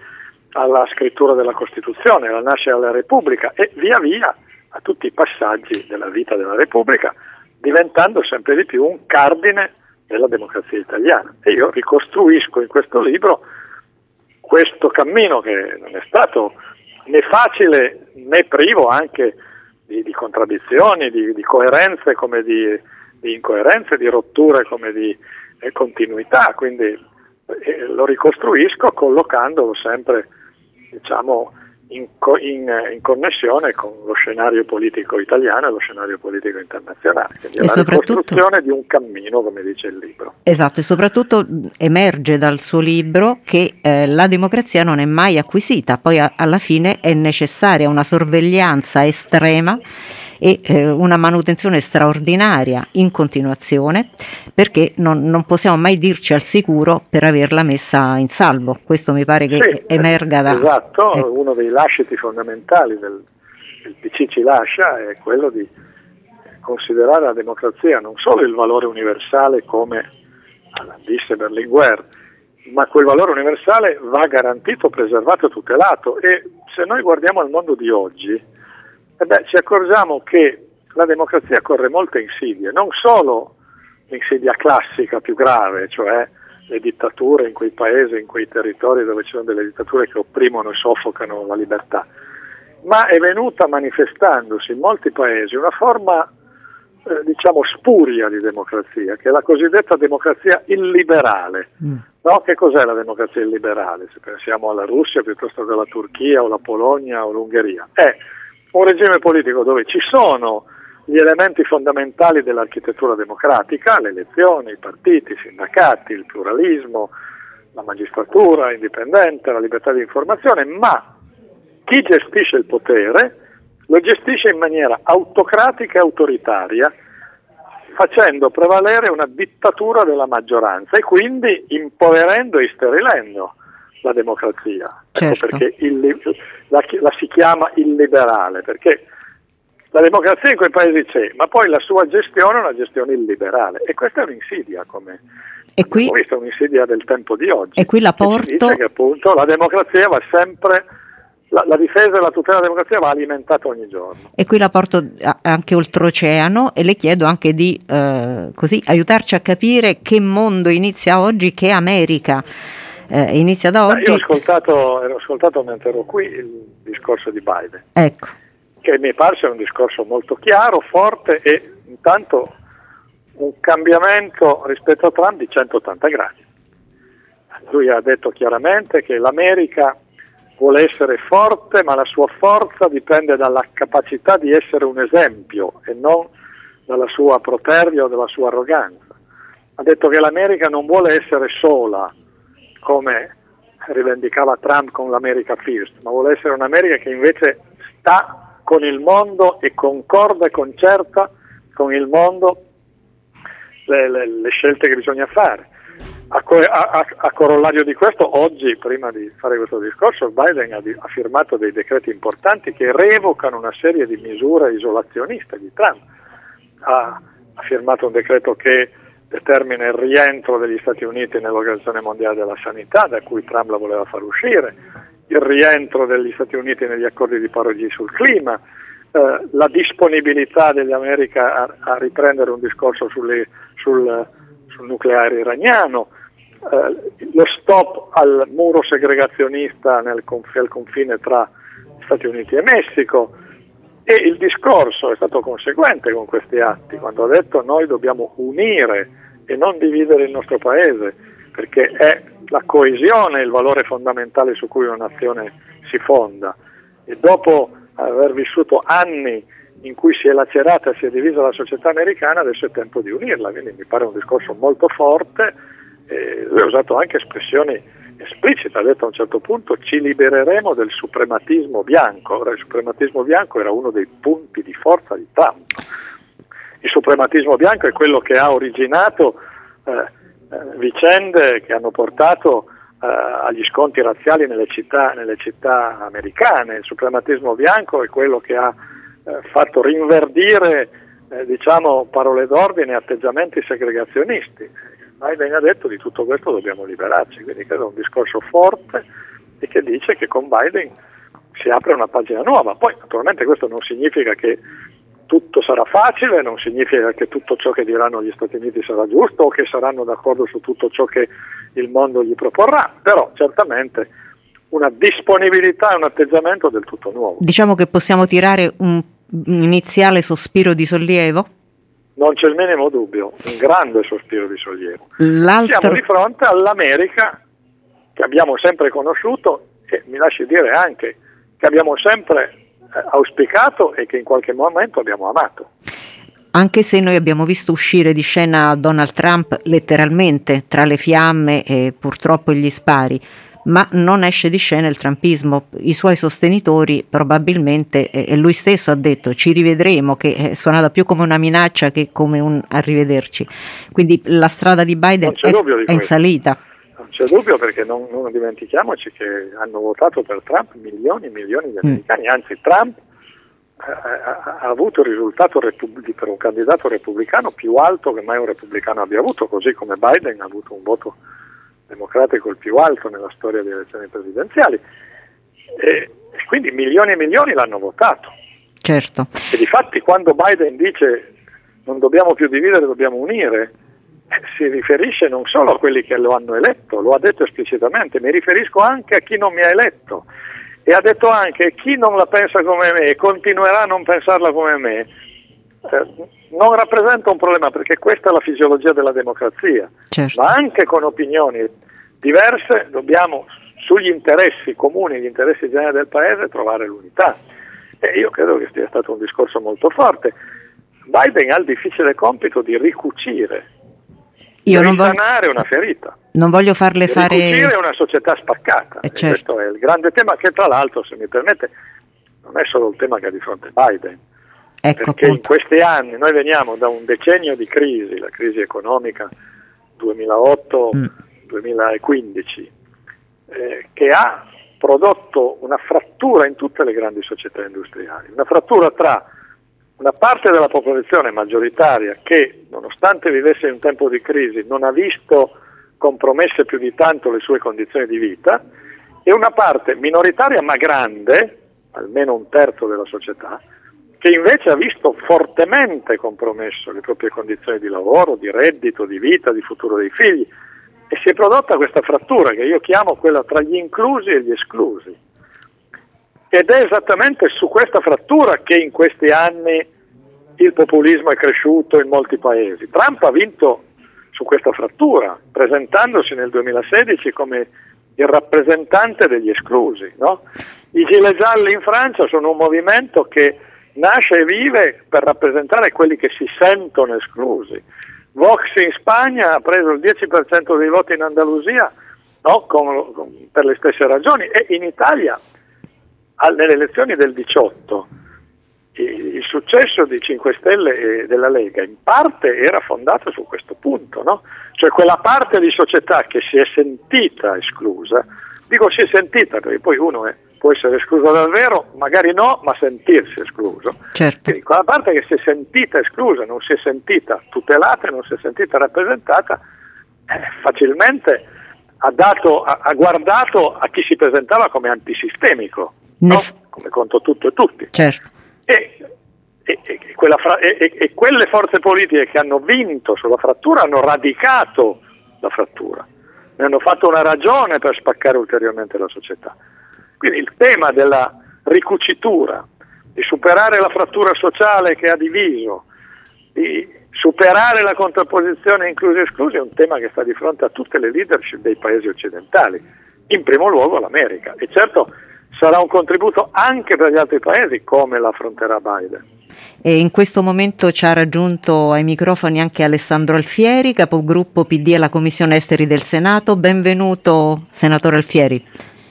alla scrittura della Costituzione, alla nascita della Repubblica e via via a tutti i passaggi della vita della Repubblica, diventando sempre di più un cardine della democrazia italiana. E io ricostruisco in questo libro questo cammino che non è stato né facile né privo anche di, di contraddizioni, di, di, coerenze come di, di, incoerenze, di rotture come di eh, continuità, quindi eh, lo ricostruisco collocandolo sempre diciamo, in, in, in, connessione con lo scenario politico italiano e lo scenario politico internazionale. Quindi è la ricostruzione di un cammino, come dice il libro. Esatto, e soprattutto emerge dal suo libro che eh, la democrazia non è mai acquisita, poi a, alla fine è necessaria una sorveglianza estrema e eh, una manutenzione straordinaria in continuazione perché non, non, possiamo mai dirci al sicuro per averla messa in salvo. Questo mi pare che sì, emerga da... Esatto, eh. uno dei lasciti fondamentali del, del PC ci lascia è quello di considerare la democrazia non solo il valore universale come disse Berlinguer, ma quel valore universale va garantito, preservato e tutelato e se noi guardiamo al mondo di oggi, eh beh, ci accorgiamo che la democrazia corre molte insidie, non solo l'insidia classica più grave, cioè le dittature in quei paesi, in quei territori dove ci sono delle dittature che opprimono e soffocano la libertà, ma è venuta manifestandosi in molti paesi una forma eh, diciamo spuria di democrazia, che è la cosiddetta democrazia illiberale. Mm. No? Che cos'è la democrazia illiberale? Se pensiamo alla Russia piuttosto che alla Turchia o la Polonia o l'Ungheria. È un regime politico dove ci sono gli elementi fondamentali dell'architettura democratica, le elezioni, i partiti, i sindacati, il pluralismo, la magistratura indipendente, la libertà di informazione, ma chi gestisce il potere lo gestisce in maniera autocratica e autoritaria, facendo prevalere una dittatura della maggioranza e quindi impoverendo e sterilendo la democrazia. Ecco certo. Ecco perché il, la, la, si chiama illiberale, perché la democrazia in quei paesi c'è, ma poi la sua gestione è una gestione illiberale e questa è un'insidia, come e qui, questa è un'insidia del tempo di oggi. E qui la porto... Dice che appunto la democrazia va sempre la, la, difesa e la tutela della democrazia va alimentata ogni giorno. E qui la porto anche oltreoceano e le chiedo anche di eh, così, aiutarci a capire che mondo inizia oggi, che America eh, inizia da oggi. Io ho ascoltato, ho ascoltato mentre ero qui il discorso di Biden. Ecco. Che mi pare sia un discorso molto chiaro, forte e intanto un cambiamento rispetto a Trump di 180 gradi. Lui ha detto chiaramente che l'America vuole essere forte, ma la sua forza dipende dalla capacità di essere un esempio e non dalla sua protervia o dalla sua arroganza. Ha detto che l'America non vuole essere sola, come rivendicava Trump con l'America First, ma vuole essere un'America che invece sta con il mondo e concorda e concerta con il mondo le, le, le scelte che bisogna fare. A, a, a, corollario di questo, oggi, prima di fare questo discorso, Biden ha, di, ha, firmato dei decreti importanti che revocano una serie di misure isolazioniste di Trump. Ha, ha firmato un decreto che determina il rientro degli Stati Uniti nell'Organizzazione Mondiale della Sanità, da cui Trump la voleva far uscire, il rientro degli Stati Uniti negli accordi di Parigi sul clima, eh, la disponibilità degli America a, a riprendere un discorso sulle, sul, sul, nucleare iraniano, eh, lo stop al muro segregazionista nel al confine tra Stati Uniti e Messico. E il discorso è stato conseguente con questi atti, quando ha detto noi dobbiamo unire e non dividere il nostro paese, perché è la coesione il valore fondamentale su cui una nazione si fonda. E dopo aver vissuto anni in cui si è lacerata e si è divisa la società americana, adesso è tempo di unirla, quindi mi pare un discorso molto forte, lui ha usato anche espressioni esplicite, ha detto a un certo punto ci libereremo del suprematismo bianco, ora il suprematismo bianco era uno dei punti di forza di Trump, il suprematismo bianco è quello che ha originato eh, eh vicende che hanno portato eh, agli sconti razziali nelle città, nelle città, americane. Il suprematismo bianco è quello che ha eh, fatto rinverdire eh, diciamo, parole d'ordine e atteggiamenti segregazionisti. Biden ha detto di tutto questo dobbiamo liberarci, quindi credo un discorso forte e che dice che con Biden si apre una pagina nuova. Poi naturalmente questo non significa che tutto sarà facile, non significa che tutto ciò che diranno gli Stati Uniti sarà giusto o che saranno d'accordo su tutto ciò che il mondo gli proporrà, però certamente una disponibilità e un atteggiamento del tutto nuovo. Diciamo che possiamo tirare un iniziale sospiro di sollievo? Non c'è il minimo dubbio, un grande sospiro di sollievo. L'altro... Siamo di fronte all'America che abbiamo sempre conosciuto e mi lasci dire anche che abbiamo sempre auspicato e che in qualche momento abbiamo amato. Anche se noi abbiamo visto uscire di scena Donald Trump letteralmente tra le fiamme e purtroppo gli spari, ma non esce di scena il trumpismo. I suoi sostenitori probabilmente, e lui stesso ha detto, ci rivedremo, che è suonata più come una minaccia che come un arrivederci. Quindi la strada di Biden è, è in salita. Non c'è dubbio perché non, non, dimentichiamoci che hanno votato per Trump milioni e milioni di mm. americani, mm. anzi Trump ha, ha avuto il risultato repub- per un candidato repubblicano più alto che mai un repubblicano abbia avuto, così come Biden ha avuto un voto democratico il più alto nella storia delle elezioni presidenziali. E, quindi milioni e milioni l'hanno votato. Certo. E difatti quando Biden dice non dobbiamo più dividere, dobbiamo unire, eh, si riferisce non solo a quelli che lo hanno eletto, lo ha detto esplicitamente, mi riferisco anche a chi non mi ha eletto e ha detto anche chi non la pensa come me e continuerà a non pensarla come me, eh, non rappresenta un problema perché questa è la fisiologia della democrazia, certo. ma anche con opinioni diverse dobbiamo sugli interessi comuni, gli interessi generali del Paese trovare l'unità. E io credo che sia stato un discorso molto forte. Biden ha il difficile compito di ricucire, io risanare voglio... una ferita. Non voglio farle fare. Ricucire una società spaccata. Eh certo. Questo è il grande tema che, tra l'altro, se mi permette, non è solo il tema che ha di fronte Biden. Ecco, perché appunto. in questi anni noi veniamo da un decennio di crisi, la crisi economica 2008-2015, mm. eh, che ha prodotto una frattura in tutte le grandi società industriali, una frattura tra una parte della popolazione maggioritaria che, nonostante vivesse in un tempo di crisi, non ha visto compromesse più di tanto le sue condizioni di vita e una parte minoritaria ma grande, almeno un terzo della società, che invece ha visto fortemente compromesso le proprie condizioni di lavoro, di reddito, di vita, di futuro dei figli e si è prodotta questa frattura che io chiamo quella tra gli inclusi e gli esclusi. Ed è esattamente su questa frattura che in questi anni il populismo è cresciuto in molti paesi. Trump ha vinto su questa frattura, presentandosi nel 2016 come il rappresentante degli esclusi. No? I gilet gialli in Francia sono un movimento che nasce e vive per rappresentare quelli che si sentono esclusi. Vox in Spagna ha preso il 10% dei voti in Andalusia no? con, con, per le stesse ragioni e in Italia nelle elezioni del 18 il successo di 5 Stelle e della Lega in parte era fondato su questo punto, no? cioè quella parte di società che si è sentita esclusa, dico si è sentita perché poi uno è, può essere escluso davvero, magari no, ma sentirsi escluso. Certo. Quindi quella parte che si è sentita esclusa, non si è sentita tutelata, non si è sentita rappresentata, eh, facilmente ha, dato, ha, ha, guardato a chi si presentava come antisistemico, no? come contro tutto e tutti. Certo E, e, e, e, quelle forze politiche che hanno vinto sulla frattura hanno radicato la frattura, ne hanno fatto una ragione per spaccare ulteriormente la società. Quindi il tema della ricucitura, di superare la frattura sociale che ha diviso, di superare la contrapposizione inclusi e esclusi è un tema che sta di fronte a tutte le leadership dei paesi occidentali, in primo luogo l'America. E certo sarà un contributo anche per gli altri paesi come l'affronterà Biden. E in questo momento ci ha raggiunto ai microfoni anche Alessandro Alfieri, capogruppo PD alla Commissione Esteri del Senato. Benvenuto, senatore Alfieri.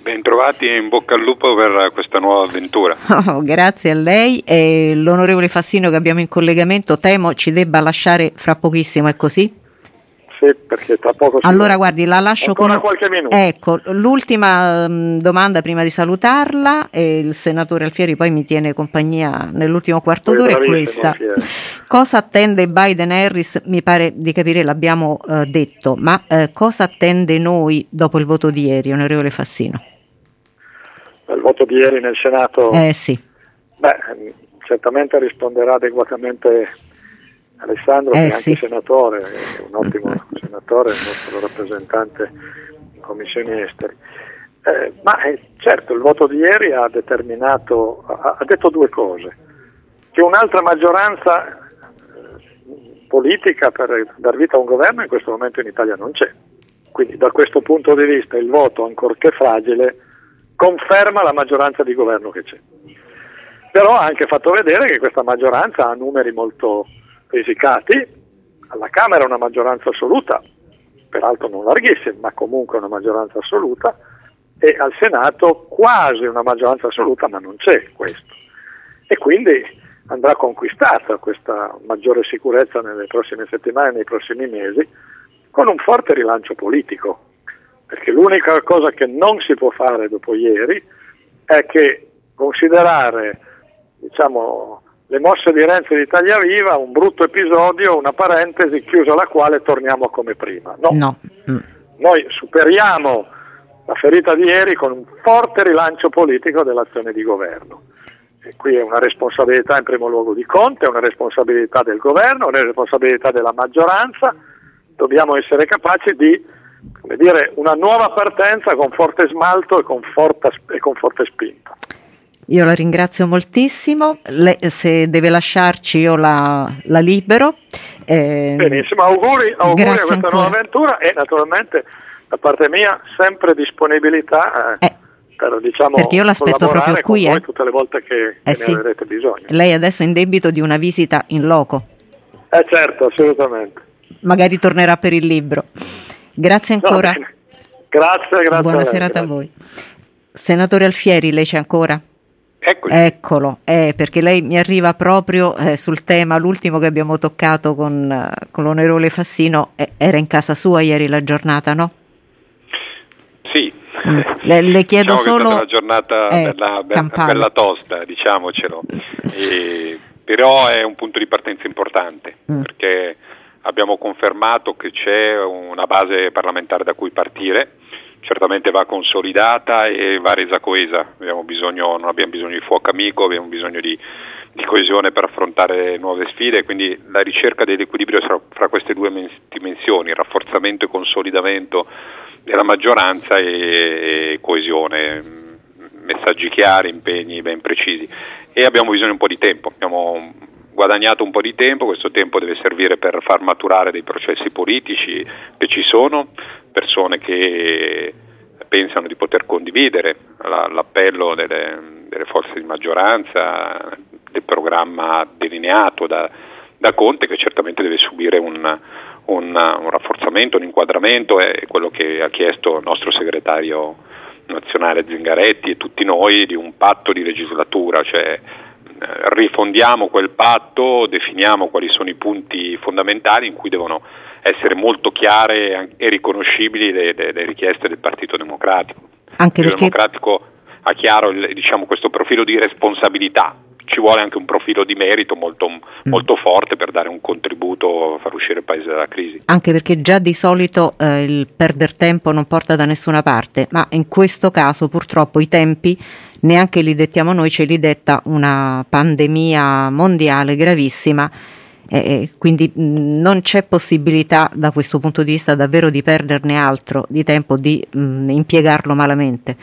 Bentrovati e in bocca al lupo per questa nuova avventura. Oh, grazie a lei e l'onorevole Fassino che abbiamo in collegamento temo ci debba lasciare fra pochissimo, è così? Sì, perché tra poco Allora guardi, la lascio con qualche minuto. Ecco, l'ultima um, domanda prima di salutarla e il senatore Alfieri poi mi tiene compagnia nell'ultimo quarto d'ora è questa. Alfieri. Cosa attende Biden Harris? Mi pare di capire, l'abbiamo uh, detto, ma uh, cosa attende noi dopo il voto di ieri, onorevole Fassino? il voto di ieri nel Senato, eh, sì. beh, certamente risponderà adeguatamente Alessandro, eh, che è anche sì. senatore, è un ottimo senatore, il nostro rappresentante in commissioni esteri. Eh, ma eh, certo il voto di ieri ha determinato, ha, ha detto due cose, che un'altra maggioranza eh, politica per dar vita a un governo in questo momento in Italia non c'è. Quindi da questo punto di vista il voto, ancorché fragile, conferma la maggioranza di governo che c'è. Però ha anche fatto vedere che questa maggioranza ha numeri molto risicati, alla Camera una maggioranza assoluta, peraltro non larghissima, ma comunque una maggioranza assoluta, e al Senato quasi una maggioranza assoluta, ma non c'è questo. E quindi andrà conquistata questa maggiore sicurezza nelle prossime settimane, nei prossimi mesi, con un forte rilancio politico perché l'unica cosa che non si può fare dopo ieri è che considerare diciamo, le mosse di Renzi di Italia Viva un brutto episodio, una parentesi chiusa la quale torniamo come prima. No. no. Mm. Noi superiamo la ferita di ieri con un forte rilancio politico dell'azione di governo. E qui è una responsabilità in primo luogo di Conte, è una responsabilità del governo, è una responsabilità della maggioranza. Dobbiamo essere capaci di come dire, una nuova partenza con forte smalto e con forte, e con forte spinta. Io la ringrazio moltissimo, Le, se deve lasciarci io la, la libero. Eh, Benissimo, auguri, auguri a questa ancora. nuova avventura e naturalmente da parte mia sempre disponibilità eh, eh, per diciamo perché io l'aspetto proprio qui eh. tutte le volte che, eh, che sì. ne avrete bisogno. Lei adesso è in debito di una visita in loco. Eh certo, assolutamente. Magari tornerà per il libro. Grazie ancora. No, grazie, grazie. Buona serata a voi. Senatore Alfieri, lei c'è ancora? Eccoci. Eccolo, eh, perché lei mi arriva proprio eh, sul tema, l'ultimo che abbiamo toccato con, uh, con l'onorevole Fassino, eh, era in casa sua ieri la giornata, no? Sì. Mm. Le, le, chiedo diciamo solo... È una giornata eh, bella, bella, bella, tosta, diciamocelo, e, però è un punto di partenza importante, mm. perché abbiamo confermato che c'è una base parlamentare da cui partire, certamente va consolidata e va resa coesa, abbiamo bisogno, non abbiamo bisogno di fuoco amico, abbiamo bisogno di, di coesione per affrontare nuove sfide, quindi la ricerca dell'equilibrio fra, fra queste due dimensioni, rafforzamento e consolidamento della maggioranza e, e coesione, messaggi chiari, impegni ben precisi. E abbiamo bisogno di un po' di tempo, abbiamo guadagnato un po' di tempo, questo tempo deve servire per far maturare dei processi politici che ci sono, persone che pensano di poter condividere la, l'appello delle, delle, forze di maggioranza, del programma delineato da, da Conte che certamente deve subire un, un, un, rafforzamento, un inquadramento, è quello che ha chiesto il nostro segretario nazionale Zingaretti e tutti noi di un patto di legislatura, cioè rifondiamo quel patto, definiamo quali sono i punti fondamentali in cui devono essere molto chiare e riconoscibili le, le, le richieste del Partito Democratico. Anche il perché... Partito Democratico ha chiaro il, diciamo, questo profilo di responsabilità, ci vuole anche un profilo di merito molto, mm. molto, forte per dare un contributo a far uscire il Paese dalla crisi. Anche perché già di solito eh, il perder tempo non porta da nessuna parte, ma in questo caso purtroppo i tempi neanche li dettiamo noi, ce li detta una pandemia mondiale gravissima e quindi non c'è possibilità da questo punto di vista davvero di perderne altro di tempo, di mh, impiegarlo malamente.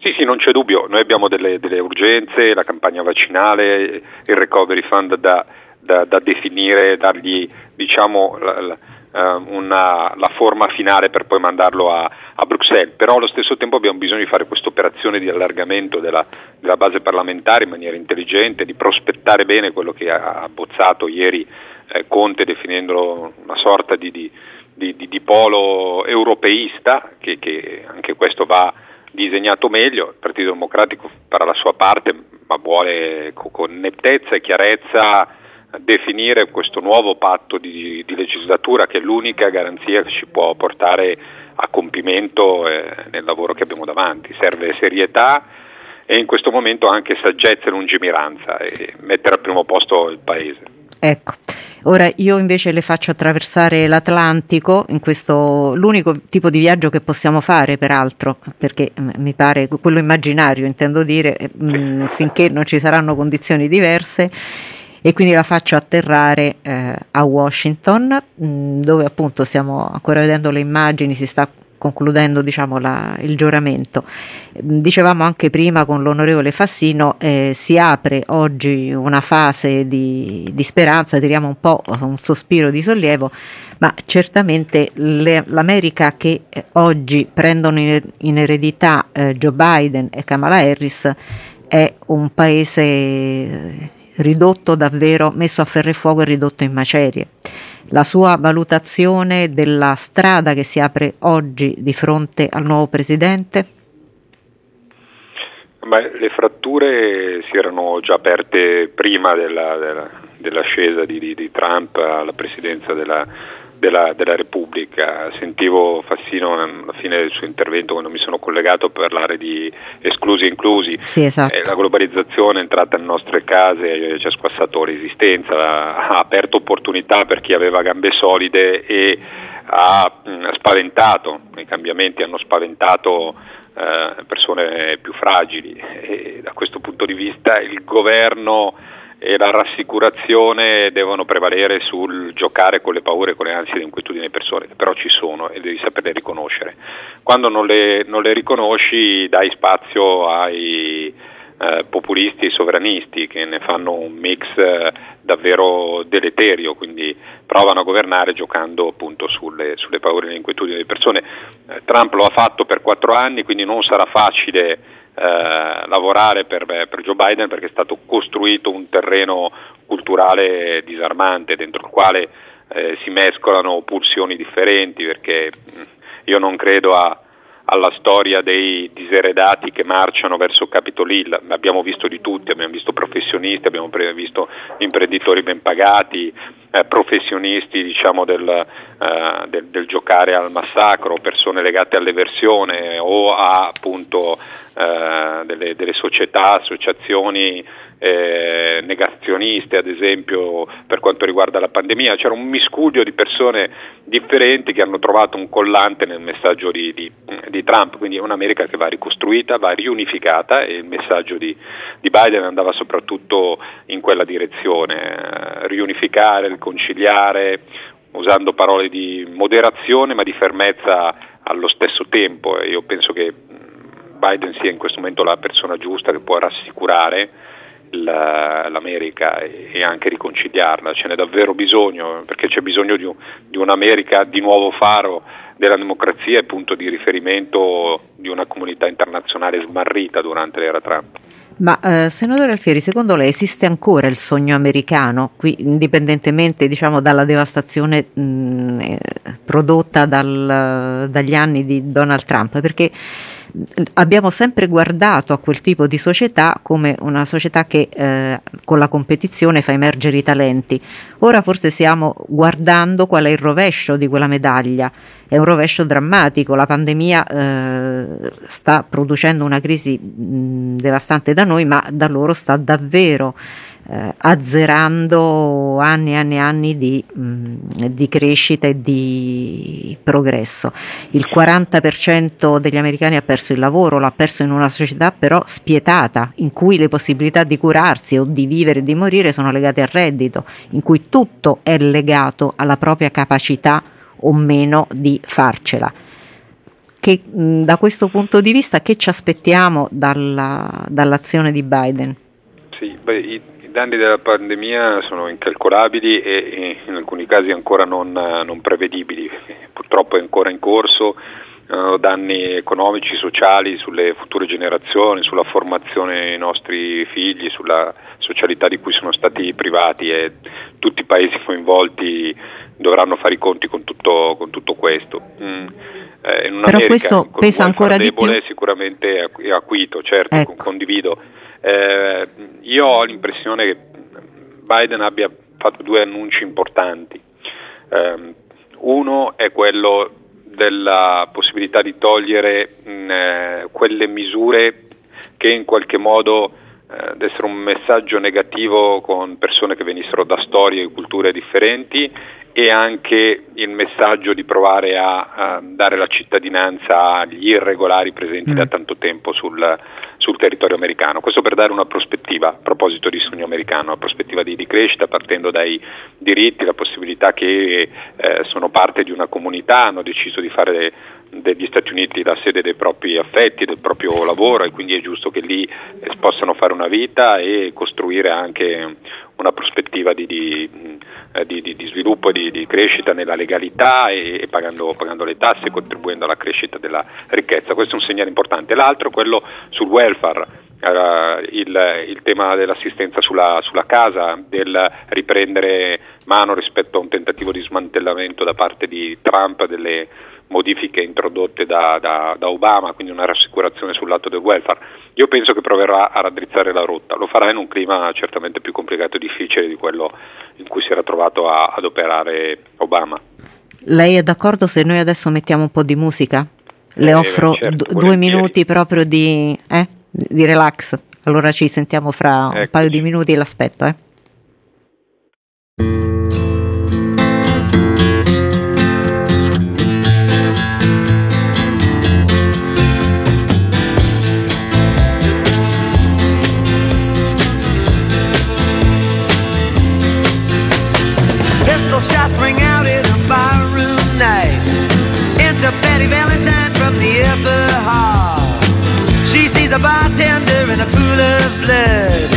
Sì, sì, non c'è dubbio, noi abbiamo delle, delle urgenze, la campagna vaccinale, il recovery fund da, da, da definire, dargli diciamo, la, la, eh, una, la, forma finale per poi mandarlo a, a, Bruxelles, però allo stesso tempo abbiamo bisogno di fare questa operazione di allargamento della, della, base parlamentare in maniera intelligente, di prospettare bene quello che ha abbozzato ieri eh, Conte definendolo una sorta di, di, di, di polo europeista, che, che anche questo va disegnato meglio, il Partito Democratico farà la sua parte, ma vuole con nettezza e chiarezza definire questo nuovo patto di, di, legislatura che è l'unica garanzia che ci può portare a compimento eh, nel lavoro che abbiamo davanti. Serve serietà e in questo momento anche saggezza e lungimiranza e mettere al primo posto il Paese. Ecco. Ora io invece le faccio attraversare l'Atlantico in questo l'unico tipo di viaggio che possiamo fare peraltro perché mm, mi pare quello immaginario intendo dire mh, mm, finché non ci saranno condizioni diverse e quindi la faccio atterrare eh, a Washington mh, mm, dove appunto stiamo ancora vedendo le immagini, si sta concludendo diciamo, la, il giuramento. Mm, dicevamo anche prima con l'onorevole Fassino, eh, si apre oggi una fase di, di, speranza, tiriamo un po' un sospiro di sollievo, ma certamente le, l'America che eh, oggi prendono in, in eredità eh, Joe Biden e Kamala Harris è un paese ridotto davvero, messo a ferro e fuoco e ridotto in macerie. La sua valutazione della strada che si apre oggi di fronte al nuovo presidente? Beh, le fratture si erano già aperte prima della, della, dell'ascesa di, di, di Trump alla presidenza della, della, della, Repubblica. Sentivo Fassino alla fine del suo intervento quando mi sono collegato a parlare di esclusi e inclusi. Sì, esatto. eh, la globalizzazione è entrata nelle nostre case, eh, ci ha squassato l'esistenza, ha aperto opportunità per chi aveva gambe solide e ha mh, spaventato, i cambiamenti hanno spaventato eh, persone più fragili e da questo punto di vista il governo e la rassicurazione devono prevalere sul giocare con le paure, con le ansie e le inquietudini delle persone, che però ci sono e devi saperle riconoscere. Quando non le, non le riconosci dai spazio ai eh, populisti e sovranisti che ne fanno un mix eh, davvero deleterio, quindi provano a governare giocando appunto sulle, sulle paure e le inquietudini delle persone. Eh, Trump lo ha fatto per quattro anni, quindi non sarà facile eh, lavorare per, per, Joe Biden perché è stato costruito un terreno culturale disarmante dentro il quale eh, si mescolano pulsioni differenti perché io non credo a, alla storia dei diseredati che marciano verso Capitol Hill, abbiamo visto di tutti, abbiamo visto professionisti, abbiamo visto imprenditori ben pagati, eh, professionisti diciamo, del, eh, del, del, giocare al massacro, persone legate all'eversione o a appunto eh, delle, delle, società, associazioni eh, negazioniste, ad esempio per quanto riguarda la pandemia. C'era un miscuglio di persone differenti che hanno trovato un collante nel messaggio di, di, di Trump, quindi è un'America che va ricostruita, va riunificata e il messaggio di, di Biden andava soprattutto in quella direzione, eh, riunificare, riconciliare, usando parole di moderazione ma di fermezza allo stesso tempo. Io penso che Biden sia in questo momento la persona giusta che può rassicurare l'America e, anche riconciliarla. Ce n'è davvero bisogno, perché c'è bisogno di, di un'America di nuovo faro della democrazia e punto di riferimento di una comunità internazionale smarrita durante l'era Trump. Ma eh, senatore Alfieri, secondo lei esiste ancora il sogno americano, qui, indipendentemente diciamo, dalla devastazione mh, eh, prodotta dal, dagli anni di Donald Trump? Perché abbiamo sempre guardato a quel tipo di società come una società che eh, con la competizione fa emergere i talenti. Ora forse stiamo guardando qual è il rovescio di quella medaglia, è un rovescio drammatico. La pandemia eh, sta producendo una crisi mh, devastante da noi, ma da loro sta davvero eh, azzerando anni e anni e anni di, mh, di, crescita e di progresso. Il 40% degli americani ha perso il lavoro, l'ha perso in una società però spietata, in cui le possibilità di curarsi o di vivere e di morire sono legate al reddito, in cui tutto è legato alla propria capacità o meno di farcela. Che, mh, da questo punto di vista che ci aspettiamo dalla, dall'azione di Biden? Sì, beh, i, danni della pandemia sono incalcolabili e, in alcuni casi ancora non, non prevedibili, purtroppo è ancora in corso, uh, danni economici, sociali sulle future generazioni, sulla formazione dei nostri figli, sulla socialità di cui sono stati privati e tutti i paesi coinvolti dovranno fare i conti con tutto, con tutto questo. Mm. Eh, Però questo pesa ancora di più. sicuramente è acuito, certo, ecco. condivido. Eh, io ho l'impressione che Biden abbia fatto due annunci importanti. Eh, uno è quello della possibilità di togliere mh, eh, quelle misure che in qualche modo eh, essere un messaggio negativo con persone che venissero da storie e culture differenti e anche il messaggio di provare a, a dare la cittadinanza agli irregolari presenti mm. da tanto tempo sul, sul, territorio americano. Questo per dare una prospettiva, a proposito di sogno americano, una prospettiva di, di crescita partendo dai diritti, la possibilità che eh, sono parte di una comunità, hanno deciso di fare degli Stati Uniti la sede dei propri affetti, del proprio lavoro e quindi è giusto che lì eh, possano fare una vita e costruire anche una prospettiva di, di, eh, di, di sviluppo e di, crescita nella legalità e, e pagando, pagando, le tasse, contribuendo alla crescita della ricchezza. Questo è un segnale importante. L'altro è quello sul welfare. Uh, il, il, tema dell'assistenza sulla, sulla, casa, del riprendere mano rispetto a un tentativo di smantellamento da parte di Trump delle modifiche introdotte da, da, da, Obama, quindi una rassicurazione sul lato del welfare. Io penso che proverà a raddrizzare la rotta, lo farà in un clima certamente più complicato e difficile di quello in cui si era trovato a, ad operare Obama. Lei è d'accordo se noi adesso mettiamo un po' di musica? Le eh, offro certo, d- due minuti proprio di, eh, di, relax, allora ci sentiamo fra ecco. un paio di minuti e l'aspetto. Eh. In a pool of blood.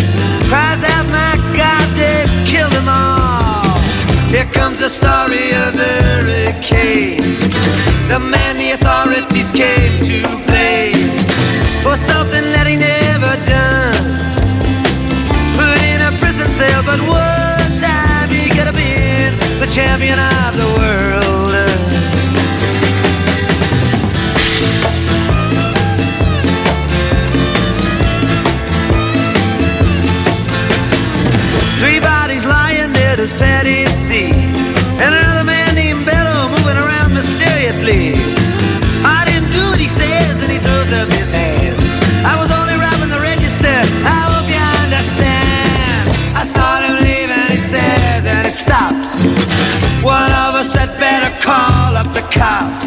Cries out, my God, they killed them all. Here comes the story of the hurricane. The man the authorities came to blame for something that he never done. Put in a prison cell, but one time he could have been the champion of the world. Cops.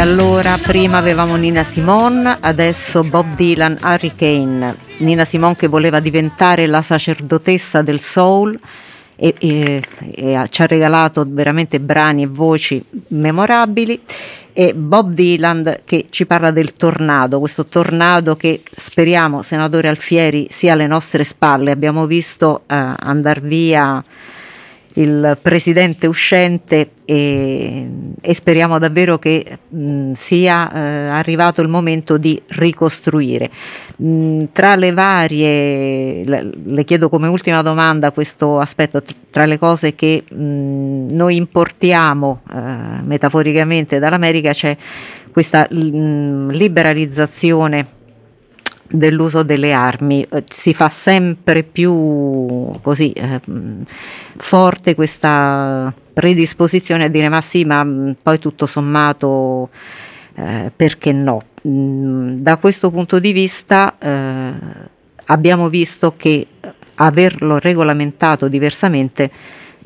Allora prima avevamo Nina Simone, adesso Bob Dylan, Hurricane. Nina Simone che voleva diventare la sacerdotessa del soul e, e, e ci ha regalato veramente brani e voci memorabili e Bob Dylan che ci parla del tornado, questo tornado che speriamo, senatore Alfieri, sia alle nostre spalle. Abbiamo visto eh, andare via il presidente uscente e, e speriamo davvero che mh, sia eh, arrivato il momento di ricostruire. Mh, tra le varie, le, le, chiedo come ultima domanda questo aspetto, tra le cose che mh, noi importiamo eh, metaforicamente dall'America c'è questa liberalizzazione dell'uso delle armi. Eh, si fa sempre più così eh, forte questa predisposizione a dire ma sì, ma poi tutto sommato eh, perché no? Mm, da questo punto di vista eh, abbiamo visto che averlo regolamentato diversamente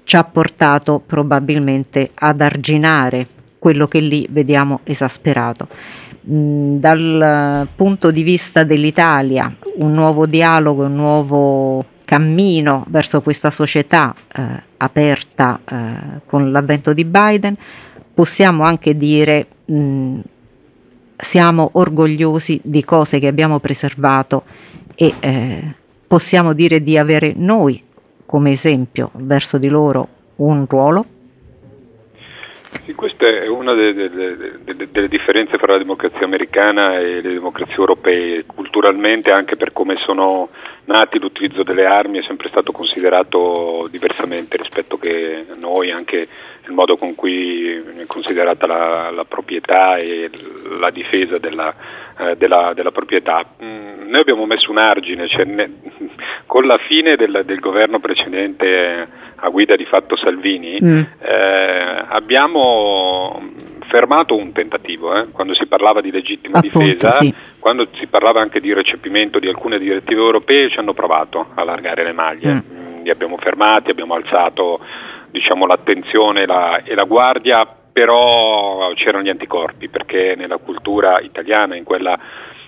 ci ha portato probabilmente ad arginare quello che lì vediamo esasperato dal punto di vista dell'Italia un nuovo dialogo, un nuovo cammino verso questa società eh, aperta eh, con l'avvento di Biden, possiamo anche dire mh, siamo orgogliosi di cose che abbiamo preservato e eh, possiamo dire di avere noi come esempio verso di loro un ruolo sì, questa è una delle, delle, delle, differenze fra la democrazia americana e le democrazie europee. Culturalmente, anche per come sono nati, l'utilizzo delle armi è sempre stato considerato diversamente rispetto che noi, anche il modo con cui è considerata la, la proprietà e la difesa della, eh, della, della proprietà. Mm, noi abbiamo messo un argine, cioè ne, con la fine del, del governo precedente a guida di fatto Salvini, mm. eh, abbiamo fermato un tentativo, eh, quando si parlava di legittima Appunto, difesa, sì. quando si parlava anche di recepimento di alcune direttive europee, ci hanno provato a allargare le maglie, mm. mm li abbiamo fermati, abbiamo alzato diciamo, l'attenzione la, e la guardia, però c'erano gli anticorpi, perché nella cultura italiana, in quella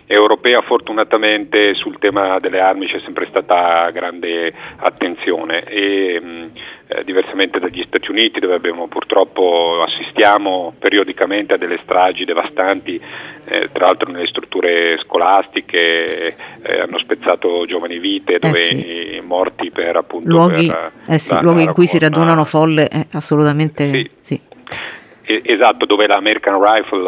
europea fortunatamente sul tema delle armi c'è sempre stata grande attenzione e mh, eh, diversamente dagli Stati Uniti dove abbiamo purtroppo assistiamo periodicamente a delle stragi devastanti eh, tra l'altro nelle strutture scolastiche eh, hanno spezzato giovani vite eh dove sì. morti per appunto luoghi, per, eh sì, la, luoghi la in cui si radunano folle eh, assolutamente sì. sì. Esatto, dove l'American Rifle,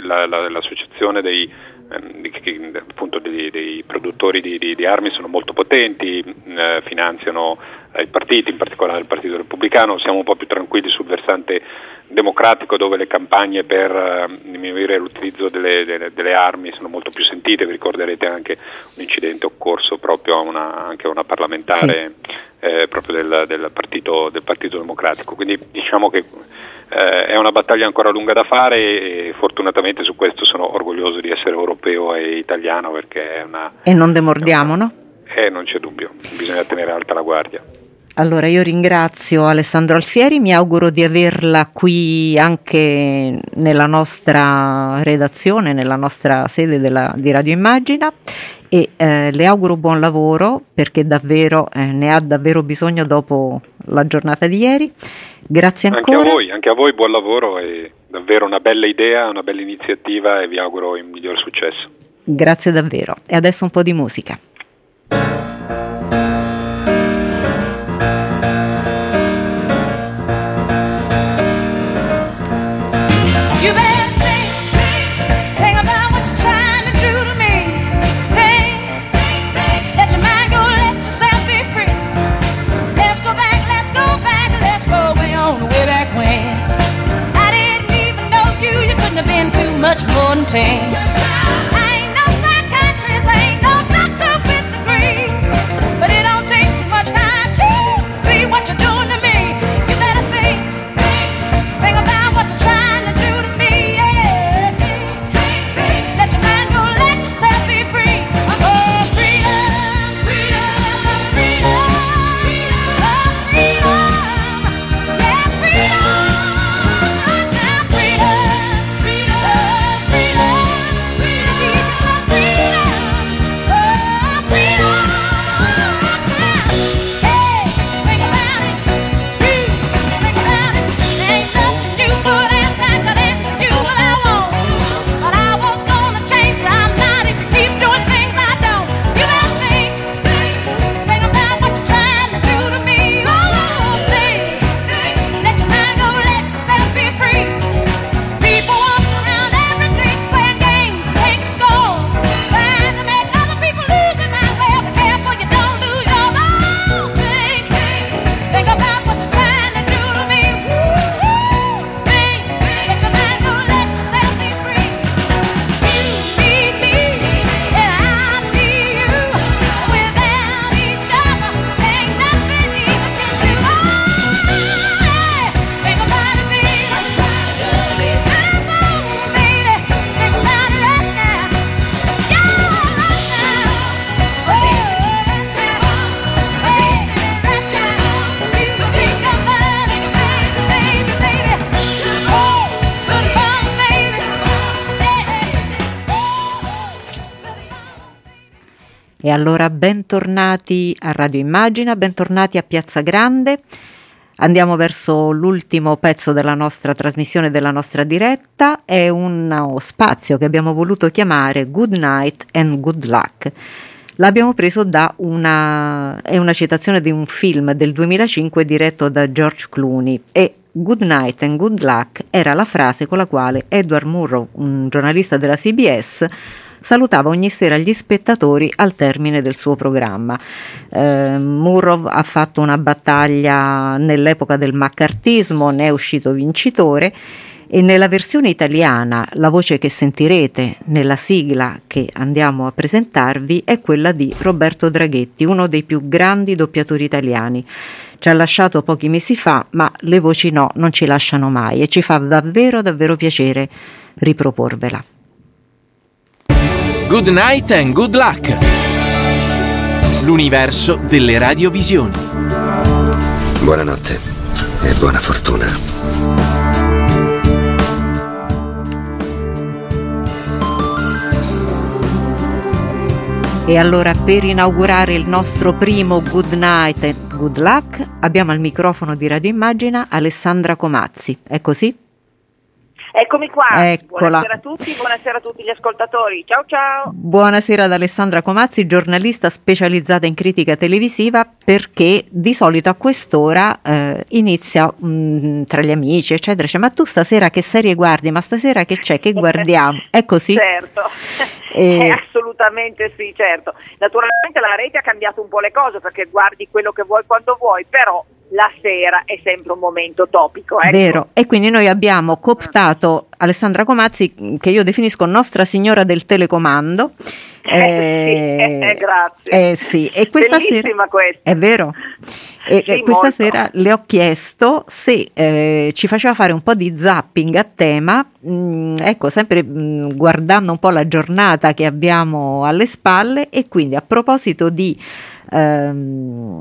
la, la, l'associazione dei appunto dei, dei produttori di, di, di, armi sono molto potenti, eh, finanziano eh, i partiti, in particolare il Partito Repubblicano, siamo un po' più tranquilli sul versante democratico dove le campagne per eh, diminuire l'utilizzo delle, delle, delle, armi sono molto più sentite, vi ricorderete anche un incidente occorso proprio a una, anche a una parlamentare sì. eh, proprio del, del, partito, del Partito Democratico, quindi diciamo che eh, è una battaglia ancora lunga da fare e fortunatamente su questo sono orgoglioso di essere europeo e italiano perché è una... E non demordiamo, una, no? Eh, non c'è dubbio, bisogna tenere alta la guardia. Allora io ringrazio Alessandro Alfieri, mi auguro di averla qui anche nella nostra redazione, nella nostra sede della, di Radio Immagina e eh, le auguro buon lavoro perché davvero eh, ne ha davvero bisogno dopo la giornata di ieri Grazie ancora. Anche a voi, anche a voi buon lavoro e davvero una bella idea, una bella iniziativa e vi auguro il miglior successo. Grazie davvero. E adesso un po' di musica. change. Allora bentornati a Radio Immagina, bentornati a Piazza Grande. Andiamo verso l'ultimo pezzo della nostra trasmissione, della nostra diretta. È uno spazio che abbiamo voluto chiamare Good Night and Good Luck. L'abbiamo preso da una, è una citazione di un film del 2005 diretto da George Clooney e Good night and good luck era la frase con la quale Edward Murrow, un giornalista della CBS, salutava ogni sera gli spettatori al termine del suo programma. Eh, Murrow ha fatto una battaglia nell'epoca del maccartismo, ne è uscito vincitore e nella versione italiana la voce che sentirete nella sigla che andiamo a presentarvi è quella di Roberto Draghetti, uno dei più grandi doppiatori italiani. Ci ha lasciato pochi mesi fa, ma le voci no, non ci lasciano mai e ci fa davvero davvero piacere riproporvela. Good night and good luck. L'universo delle radiovisioni. Buonanotte e buona fortuna. E allora per inaugurare il nostro primo Good Night e Good Luck abbiamo al microfono di Radio Immagina Alessandra Comazzi. È così? Eccomi qua. Eccola. Buonasera a tutti, buonasera a tutti gli ascoltatori. Ciao ciao. Buonasera ad Alessandra Comazzi, giornalista specializzata in critica televisiva, perché di solito a quest'ora eh, inizia mh, mm, tra gli amici, eccetera, dice, ma tu stasera che serie guardi? Ma stasera che c'è? Che guardiamo? È così? Certo. Eh, assolutamente sì, certo. Naturalmente la rete ha cambiato un po' le cose perché guardi quello che vuoi quando vuoi, però la sera è sempre un momento topico. Ecco. Vero, e quindi noi abbiamo cooptato Alessandra Comazzi, che io definisco Nostra Signora del Telecomando. Eh, sì, eh, grazie. eh, sì, e questa Bellissima sera questa. è vero. E, Sì, questa molto. sera le ho chiesto se eh, ci faceva fare un po' di zapping a tema, mm, ecco, sempre mm, guardando un po' la giornata che abbiamo alle spalle e quindi a proposito di ehm,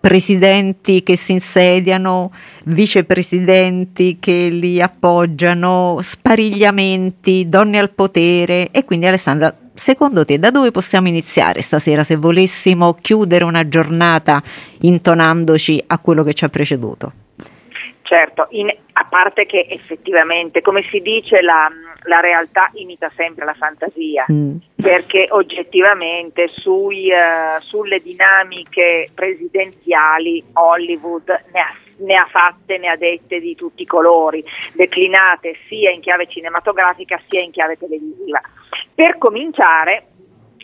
presidenti che si insediano, vicepresidenti che li appoggiano, sparigliamenti, donne al potere e quindi Alessandra, secondo te da dove possiamo iniziare stasera se volessimo chiudere una giornata intonandoci a quello che ci ha preceduto? Certo, in- a parte che effettivamente, come si dice, la, la realtà imita sempre la fantasia, Mm. perché oggettivamente sui, eh, sulle dinamiche presidenziali Hollywood ne ha, ne ha fatte, ne ha dette di tutti i colori, declinate sia in chiave cinematografica sia in chiave televisiva. Per cominciare,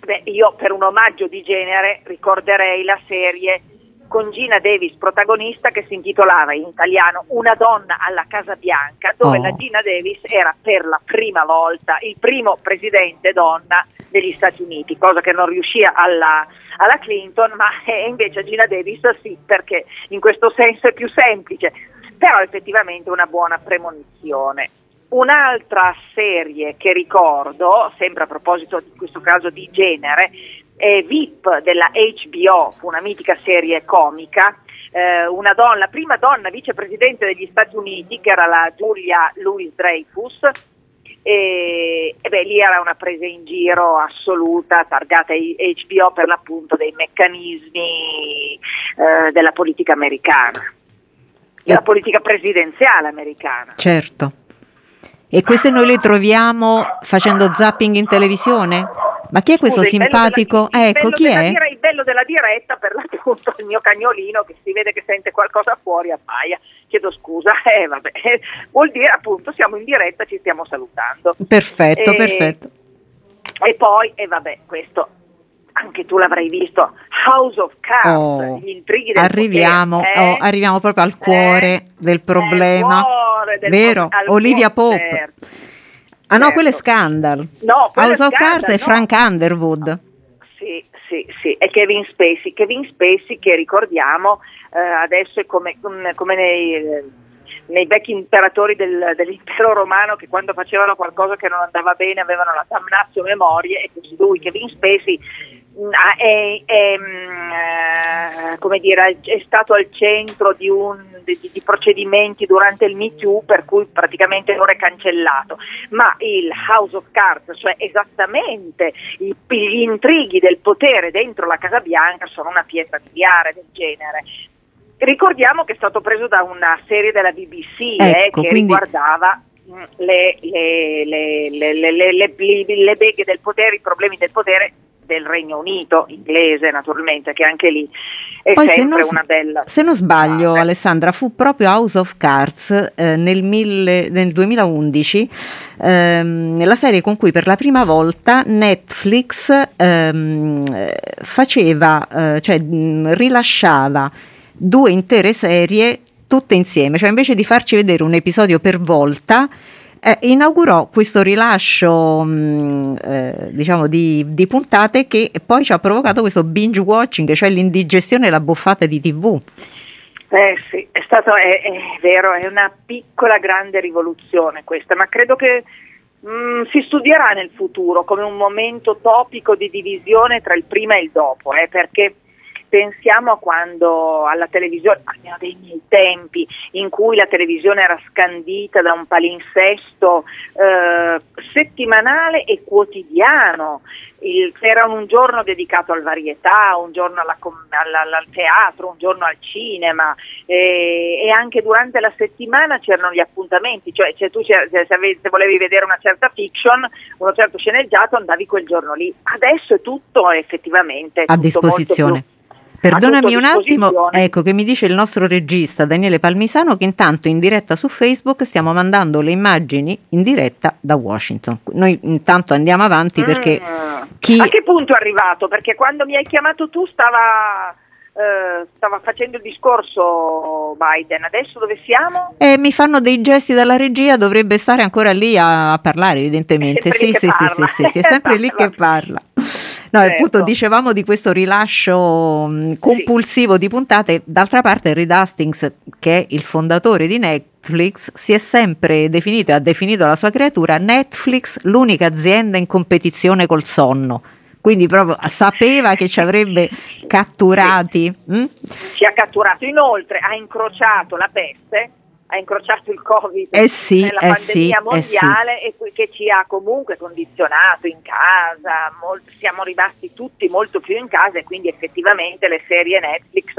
beh, io per un omaggio di genere ricorderei la serie con Gina Davis protagonista che si intitolava in italiano Una donna alla Casa Bianca, dove Oh. la Gina Davis era per la prima volta il primo presidente donna degli Stati Uniti, cosa che non riuscì alla, alla Clinton, ma eh, invece Gina Davis sì, perché in questo senso è più semplice, però effettivamente una buona premonizione. Un'altra serie che ricordo, sempre a proposito di questo caso di genere, è VIP della HBO, fu una mitica serie comica, eh, una donna, la prima donna vicepresidente degli Stati Uniti, che era la Julia Louis Dreyfus, e, e beh, lì era una presa in giro assoluta, targata HBO per l'appunto dei meccanismi eh, della politica americana, della politica presidenziale americana. Certo. E queste noi le troviamo facendo zapping in televisione? Ma chi è questo Scusa, il bello simpatico? della- ecco, chi è? dire- il bello della diretta, per l'appunto, il mio cagnolino che si vede che sente qualcosa fuori, appaia. Chiedo scusa, eh, vabbè. vuol dire appunto siamo in diretta, ci stiamo salutando. Perfetto, E- perfetto. E poi, e vabbè, questo anche tu l'avrai visto, House of Cards, Oh, gli intrighi del arriviamo, potere, eh? oh, arriviamo proprio al cuore del problema. cuore del Vero? al Olivia Pope. certo. Ah no, certo. quello è Scandal. No, è House of Cards è no. Frank Underwood. Sì, sì, sì, è Kevin Spacey. Kevin Spacey che ricordiamo eh, adesso è come, come- come nei, eh, nei vecchi imperatori del- dell'impero romano che quando facevano qualcosa che non andava bene avevano la damnatio memorie e così lui, Kevin Spacey, è, è, mm, come dire, è stato al centro di, un, di, di, procedimenti durante il Me Too per cui praticamente ora è cancellato, ma il House of Cards, cioè esattamente i, gli intrighi del potere dentro la Casa Bianca sono una pietra miliare del genere. Ricordiamo che è stato preso da una serie della BBC eh, ecco, eh, che quindi... riguardava mm, le, le, le, le, beghe del potere, i problemi del potere del Regno Unito, inglese naturalmente, che anche lì è Poi sempre se non, una bella... Se non sbaglio, ah, Alessandra, fu proprio House of Cards eh, nel, mille, nel, 2011 ehm, la serie con cui per la prima volta Netflix ehm, faceva, eh, cioè rilasciava due intere serie tutte insieme, cioè invece di farci vedere un episodio per volta, eh, inaugurò questo rilascio mh, mm, eh, diciamo di, di, puntate che poi ci ha provocato questo binge watching, cioè l'indigestione e la buffata di tv. Eh sì, è stato, è, è vero, è una piccola grande rivoluzione questa, ma credo che mm, si studierà nel futuro come un momento topico di divisione tra il prima e il dopo, eh, perché pensiamo a quando alla televisione, almeno dei miei tempi, in cui la televisione era scandita da un palinsesto eh, settimanale e quotidiano. Il, c'era un giorno dedicato al varietà, un giorno alla, alla, al teatro, un giorno al cinema eh, e anche durante la settimana c'erano gli appuntamenti, cioè, cioè tu se, ave, se, volevi vedere una certa fiction, uno certo sceneggiato andavi quel giorno lì. Adesso è tutto effettivamente a tutto disposizione. Perdonami un attimo, ecco che mi dice il nostro regista Daniele Palmisano che intanto in diretta su Facebook stiamo mandando le immagini in diretta da Washington. Noi intanto andiamo avanti perché mm. chi... A che punto è arrivato? Perché quando mi hai chiamato tu stava... Uh, stava facendo il discorso Biden, adesso dove siamo? Eh, mi fanno dei gesti dalla regia, dovrebbe stare ancora lì a, a parlare evidentemente. Sì sì, sì, sì, sì, sì, è sempre lì che parla. No, certo. appunto dicevamo di questo rilascio mh, compulsivo sì. di puntate, d'altra parte Reed Hastings, che è il fondatore di Netflix, si è sempre definito e ha definito la sua creatura Netflix l'unica azienda in competizione col sonno. Quindi proprio sapeva che ci avrebbe catturati. Sì. Mm? Ci ha catturato, inoltre ha incrociato la peste ha incrociato il Covid eh sì, nella eh pandemia sì, mondiale eh sì. e che ci ha comunque condizionato in casa, molto, siamo rimasti tutti molto più in casa e quindi effettivamente le serie Netflix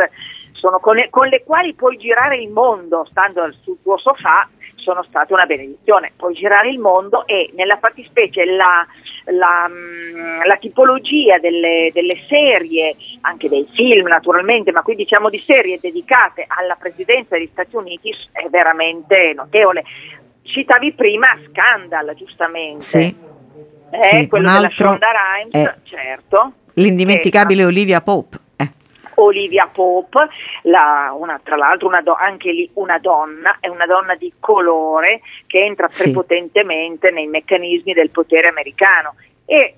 sono con le, con le quali puoi girare il mondo stando sul tuo sofà sono state una benedizione. Puoi girare il mondo e nella fattispecie la, la, mm, la tipologia delle, delle, serie, anche dei film naturalmente, ma qui diciamo di serie dedicate alla presidenza degli Stati Uniti è veramente notevole. Citavi prima Scandal, giustamente. Sì. Eh, sì, quello della Shonda Rhimes, certo. L'indimenticabile Olivia Pope. Olivia Pope, la, una, tra l'altro una do, anche lì una donna, è una donna di colore che entra prepotentemente sì. nei meccanismi del potere americano e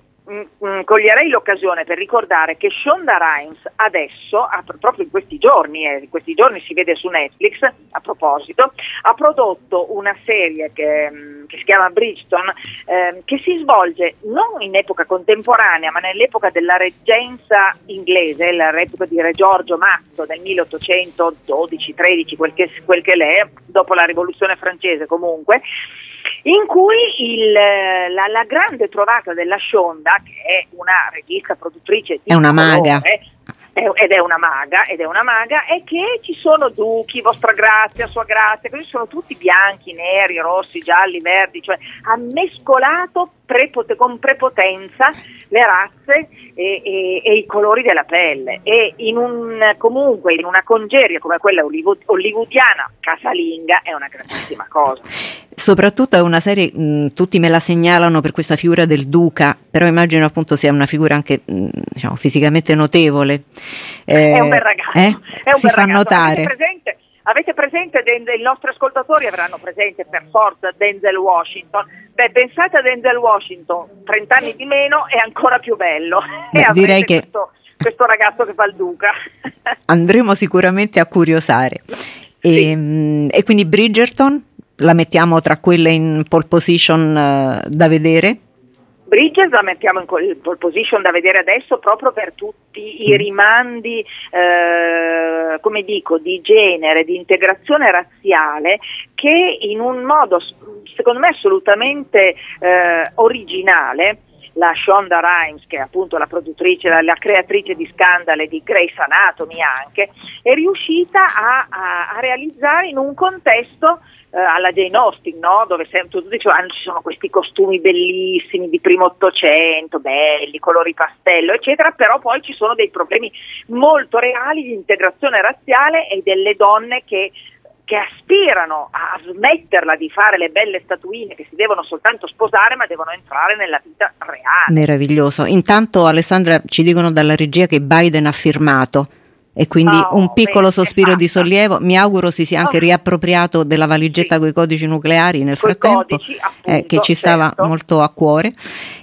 coglierei l'occasione per ricordare che Shonda Rhimes adesso, proprio in questi giorni, eh, questi giorni si vede su Netflix, a proposito, ha prodotto una serie che, mm, che si chiama Bridgeton, eh, che si svolge non in epoca contemporanea, ma nell'epoca della reggenza inglese, l'epoca di Re Giorgio Mazzo del 1812-13, quel che, quel che l'è, dopo la rivoluzione francese comunque, in cui il, la, la, grande trovata della Shonda, che è una regista produttrice di è una maga. ed è una maga, ed è una maga, è che ci sono duchi, vostra grazia, sua grazia, questi sono tutti bianchi, neri, rossi, gialli, verdi, cioè ha mescolato prepote, con prepotenza le razze e, e, e, i colori della pelle e in un, comunque in una congeria come quella hollywoodiana casalinga è una grandissima cosa. Soprattutto è una serie, mh, tutti me la segnalano per questa figura del duca, però immagino appunto sia una figura anche mh, diciamo, fisicamente notevole. Eh, è un bel ragazzo, eh? è un si bel fa ragazzo. notare. Avete presente, avete presente Denzel, i nostri ascoltatori avranno presente per forza Denzel Washington. Beh, pensate a Denzel Washington, 30 anni di meno è ancora più bello. Beh, direi che questo, questo ragazzo che fa il duca. andremo sicuramente a curiosare. E, sì. e quindi Bridgerton? La mettiamo tra quelle in pole position uh, da vedere? Bridges la mettiamo in pole position da vedere adesso proprio per tutti i mm. rimandi, eh, come dico, di genere, di integrazione razziale che in un modo secondo me assolutamente eh, originale la Shonda Rhimes, che è appunto la produttrice, la, la creatrice di Scandale di Grace Anatomy anche, è riuscita a, a, a realizzare in un contesto eh, alla Jane Austen, no? dove sempre tutti dicevano ci sono questi costumi bellissimi di primo Ottocento, belli, colori pastello, eccetera, però poi ci sono dei problemi molto reali di integrazione razziale e delle donne che che aspirano a smetterla di fare le belle statuine che si devono soltanto sposare ma devono entrare nella vita reale. Meraviglioso. Intanto Alessandra ci dicono dalla regia che Biden ha firmato e quindi oh, un piccolo sospiro di sollievo. Mi auguro si sia anche oh. riappropriato della valigetta sì. con i codici nucleari nel coi frattempo, codici, appunto, eh, che ci stava certo. molto a cuore.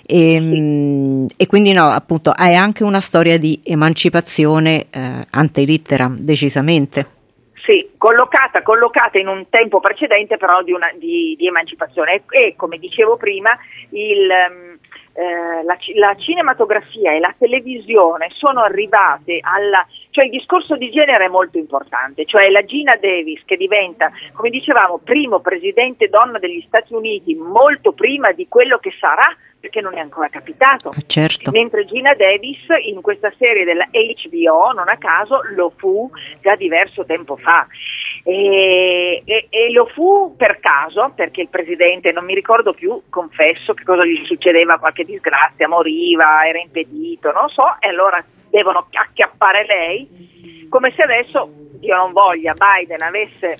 E, sì. e, quindi no, appunto, è anche una storia di emancipazione eh, ante litteram, decisamente. Sì, collocata, collocata, in un tempo precedente però di, una, di, di emancipazione. E, e, come dicevo prima il, um, eh, la, la, cinematografia e la televisione sono arrivate alla... cioè il discorso di genere è molto importante, cioè la Gina Davis che diventa, come dicevamo, primo presidente donna degli Stati Uniti molto prima di quello che sarà perché non è ancora capitato. Ah, certo. Mentre Gina Davis in questa serie della HBO, non a caso, lo fu già diverso tempo fa. E, e, e, lo fu per caso, perché il presidente, non mi ricordo più, confesso, che cosa gli succedeva, qualche disgrazia, moriva, era impedito, non so, e allora devono acchiappare lei, come se adesso, Dio non voglia, Biden avesse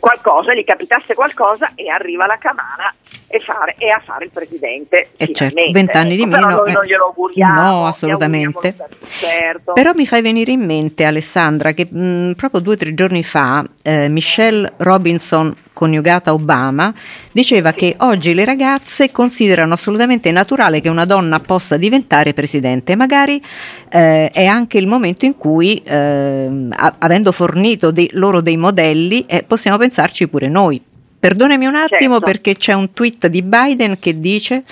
qualcosa, gli capitasse qualcosa e arriva la Camara e, fare, e a fare il presidente. E certo, vent'anni ecco, di meno. Però noi non glielo auguriamo. No, assolutamente. Certo. Però mi fai venire in mente, Alessandra, che mh, proprio due o tre giorni fa eh, Michelle Robinson coniugata Obama, diceva che oggi le ragazze considerano assolutamente naturale che una donna possa diventare presidente. Magari eh, è anche il momento in cui, eh, avendo fornito dei, loro dei modelli, eh, possiamo pensarci pure noi. Perdonami un attimo certo. perché c'è un tweet di Biden che dice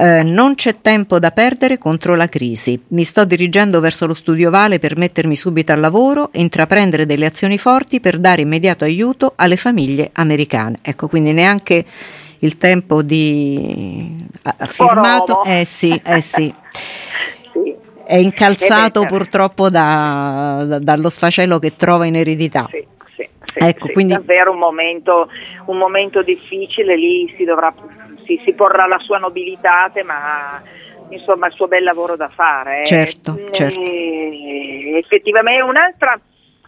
eh, non c'è tempo da perdere contro la crisi. Mi sto dirigendo verso lo studio Vale per mettermi subito al lavoro e intraprendere delle azioni forti per dare immediato aiuto alle famiglie americane. Ecco, quindi neanche il tempo di ha firmato. Eh sì, eh sì. sì. È incalzato purtroppo da, da, dallo sfacelo che trova in eredità. Sì. Sì, ecco, sì, quindi... davvero un momento, un momento, difficile, lì si, dovrà, si, si porrà la sua nobilitate, ma insomma il suo bel lavoro da fare. Eh. Certo, e, certo. Effettivamente un'altra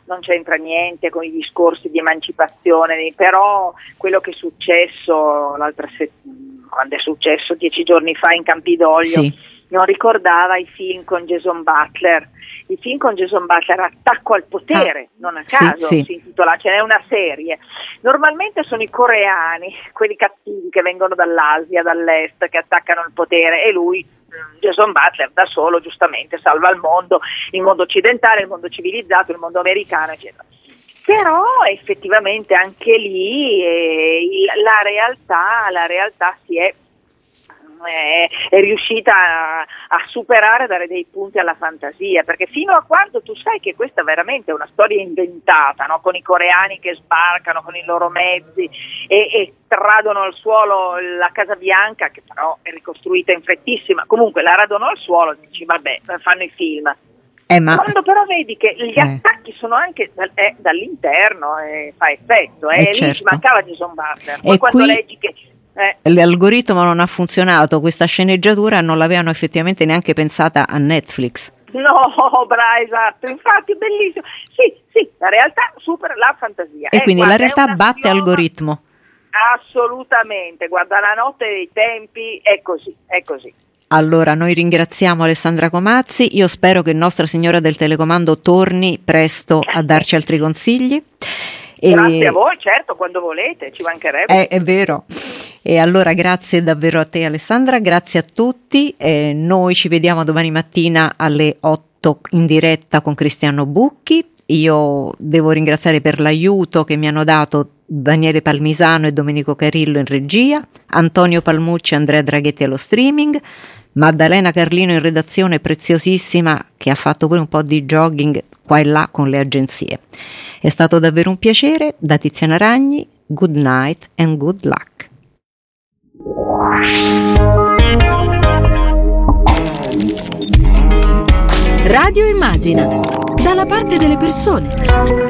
non c'entra niente con i discorsi di emancipazione, però quello che è successo l'altra settimana, quando è successo dieci giorni fa in Campidoglio, sì. Non ricordava i film con Jason Butler il film con Jason Butler, Attacco al potere, ah, non a caso sì, sì. si intitola, ce n'è una serie. Normalmente sono i coreani, quelli cattivi che vengono dall'Asia, dall'est, che attaccano il potere e lui mm, Jason Butler da solo giustamente salva il mondo, il mondo occidentale, il mondo civilizzato, il mondo americano, eccetera. Però effettivamente anche lì eh, la, realtà, la realtà si è è, è riuscita a, a, superare, a dare dei punti alla fantasia, perché fino a quando tu sai che questa veramente è una storia inventata, no? con i coreani che sbarcano con i loro mezzi e, e tradono al suolo la Casa Bianca, che però è ricostruita in frettissima, comunque la radono al suolo, dici vabbè, fanno i film. Eh, ma... Quando però vedi che gli eh. attacchi sono anche da, eh, dall'interno, eh, fa effetto, eh, lì certo. mancava Jason Butler. Poi e quando qui... leggi che eh. L'algoritmo non ha funzionato, questa sceneggiatura non l'avevano effettivamente neanche pensata a Netflix. No, brava, esatto, infatti bellissimo. Sì, sì, la realtà supera la fantasia. E eh, quindi la realtà batte l'algoritmo. Assolutamente, guarda la notte dei tempi, è così, è così. Allora, noi ringraziamo Alessandra Comazzi, io spero che Nostra Signora del Telecomando torni presto a darci altri consigli. Grazie a voi, certo, quando volete, ci mancherebbe. È, è vero. E allora grazie davvero a te Alessandra, grazie a tutti. Eh, noi ci vediamo domani mattina alle 8 in diretta con Cristiano Bucchi. Io devo ringraziare per l'aiuto che mi hanno dato Daniele Palmisano e Domenico Carillo in regia, Antonio Palmucci e Andrea Draghetti allo streaming, Maddalena Carlino in redazione preziosissima che ha fatto pure un po' di jogging qua e là con le agenzie. È stato davvero un piacere, da Tiziana Ragni, good night and good luck. Radio Immagina, dalla parte delle persone.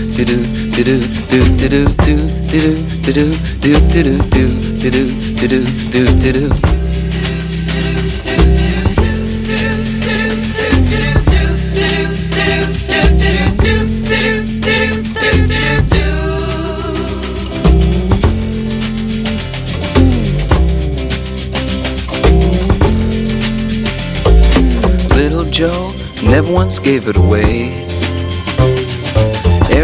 do do do do do do do do do do do do do Do do do do do do do Little Joe never once gave it away.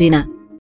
Gina.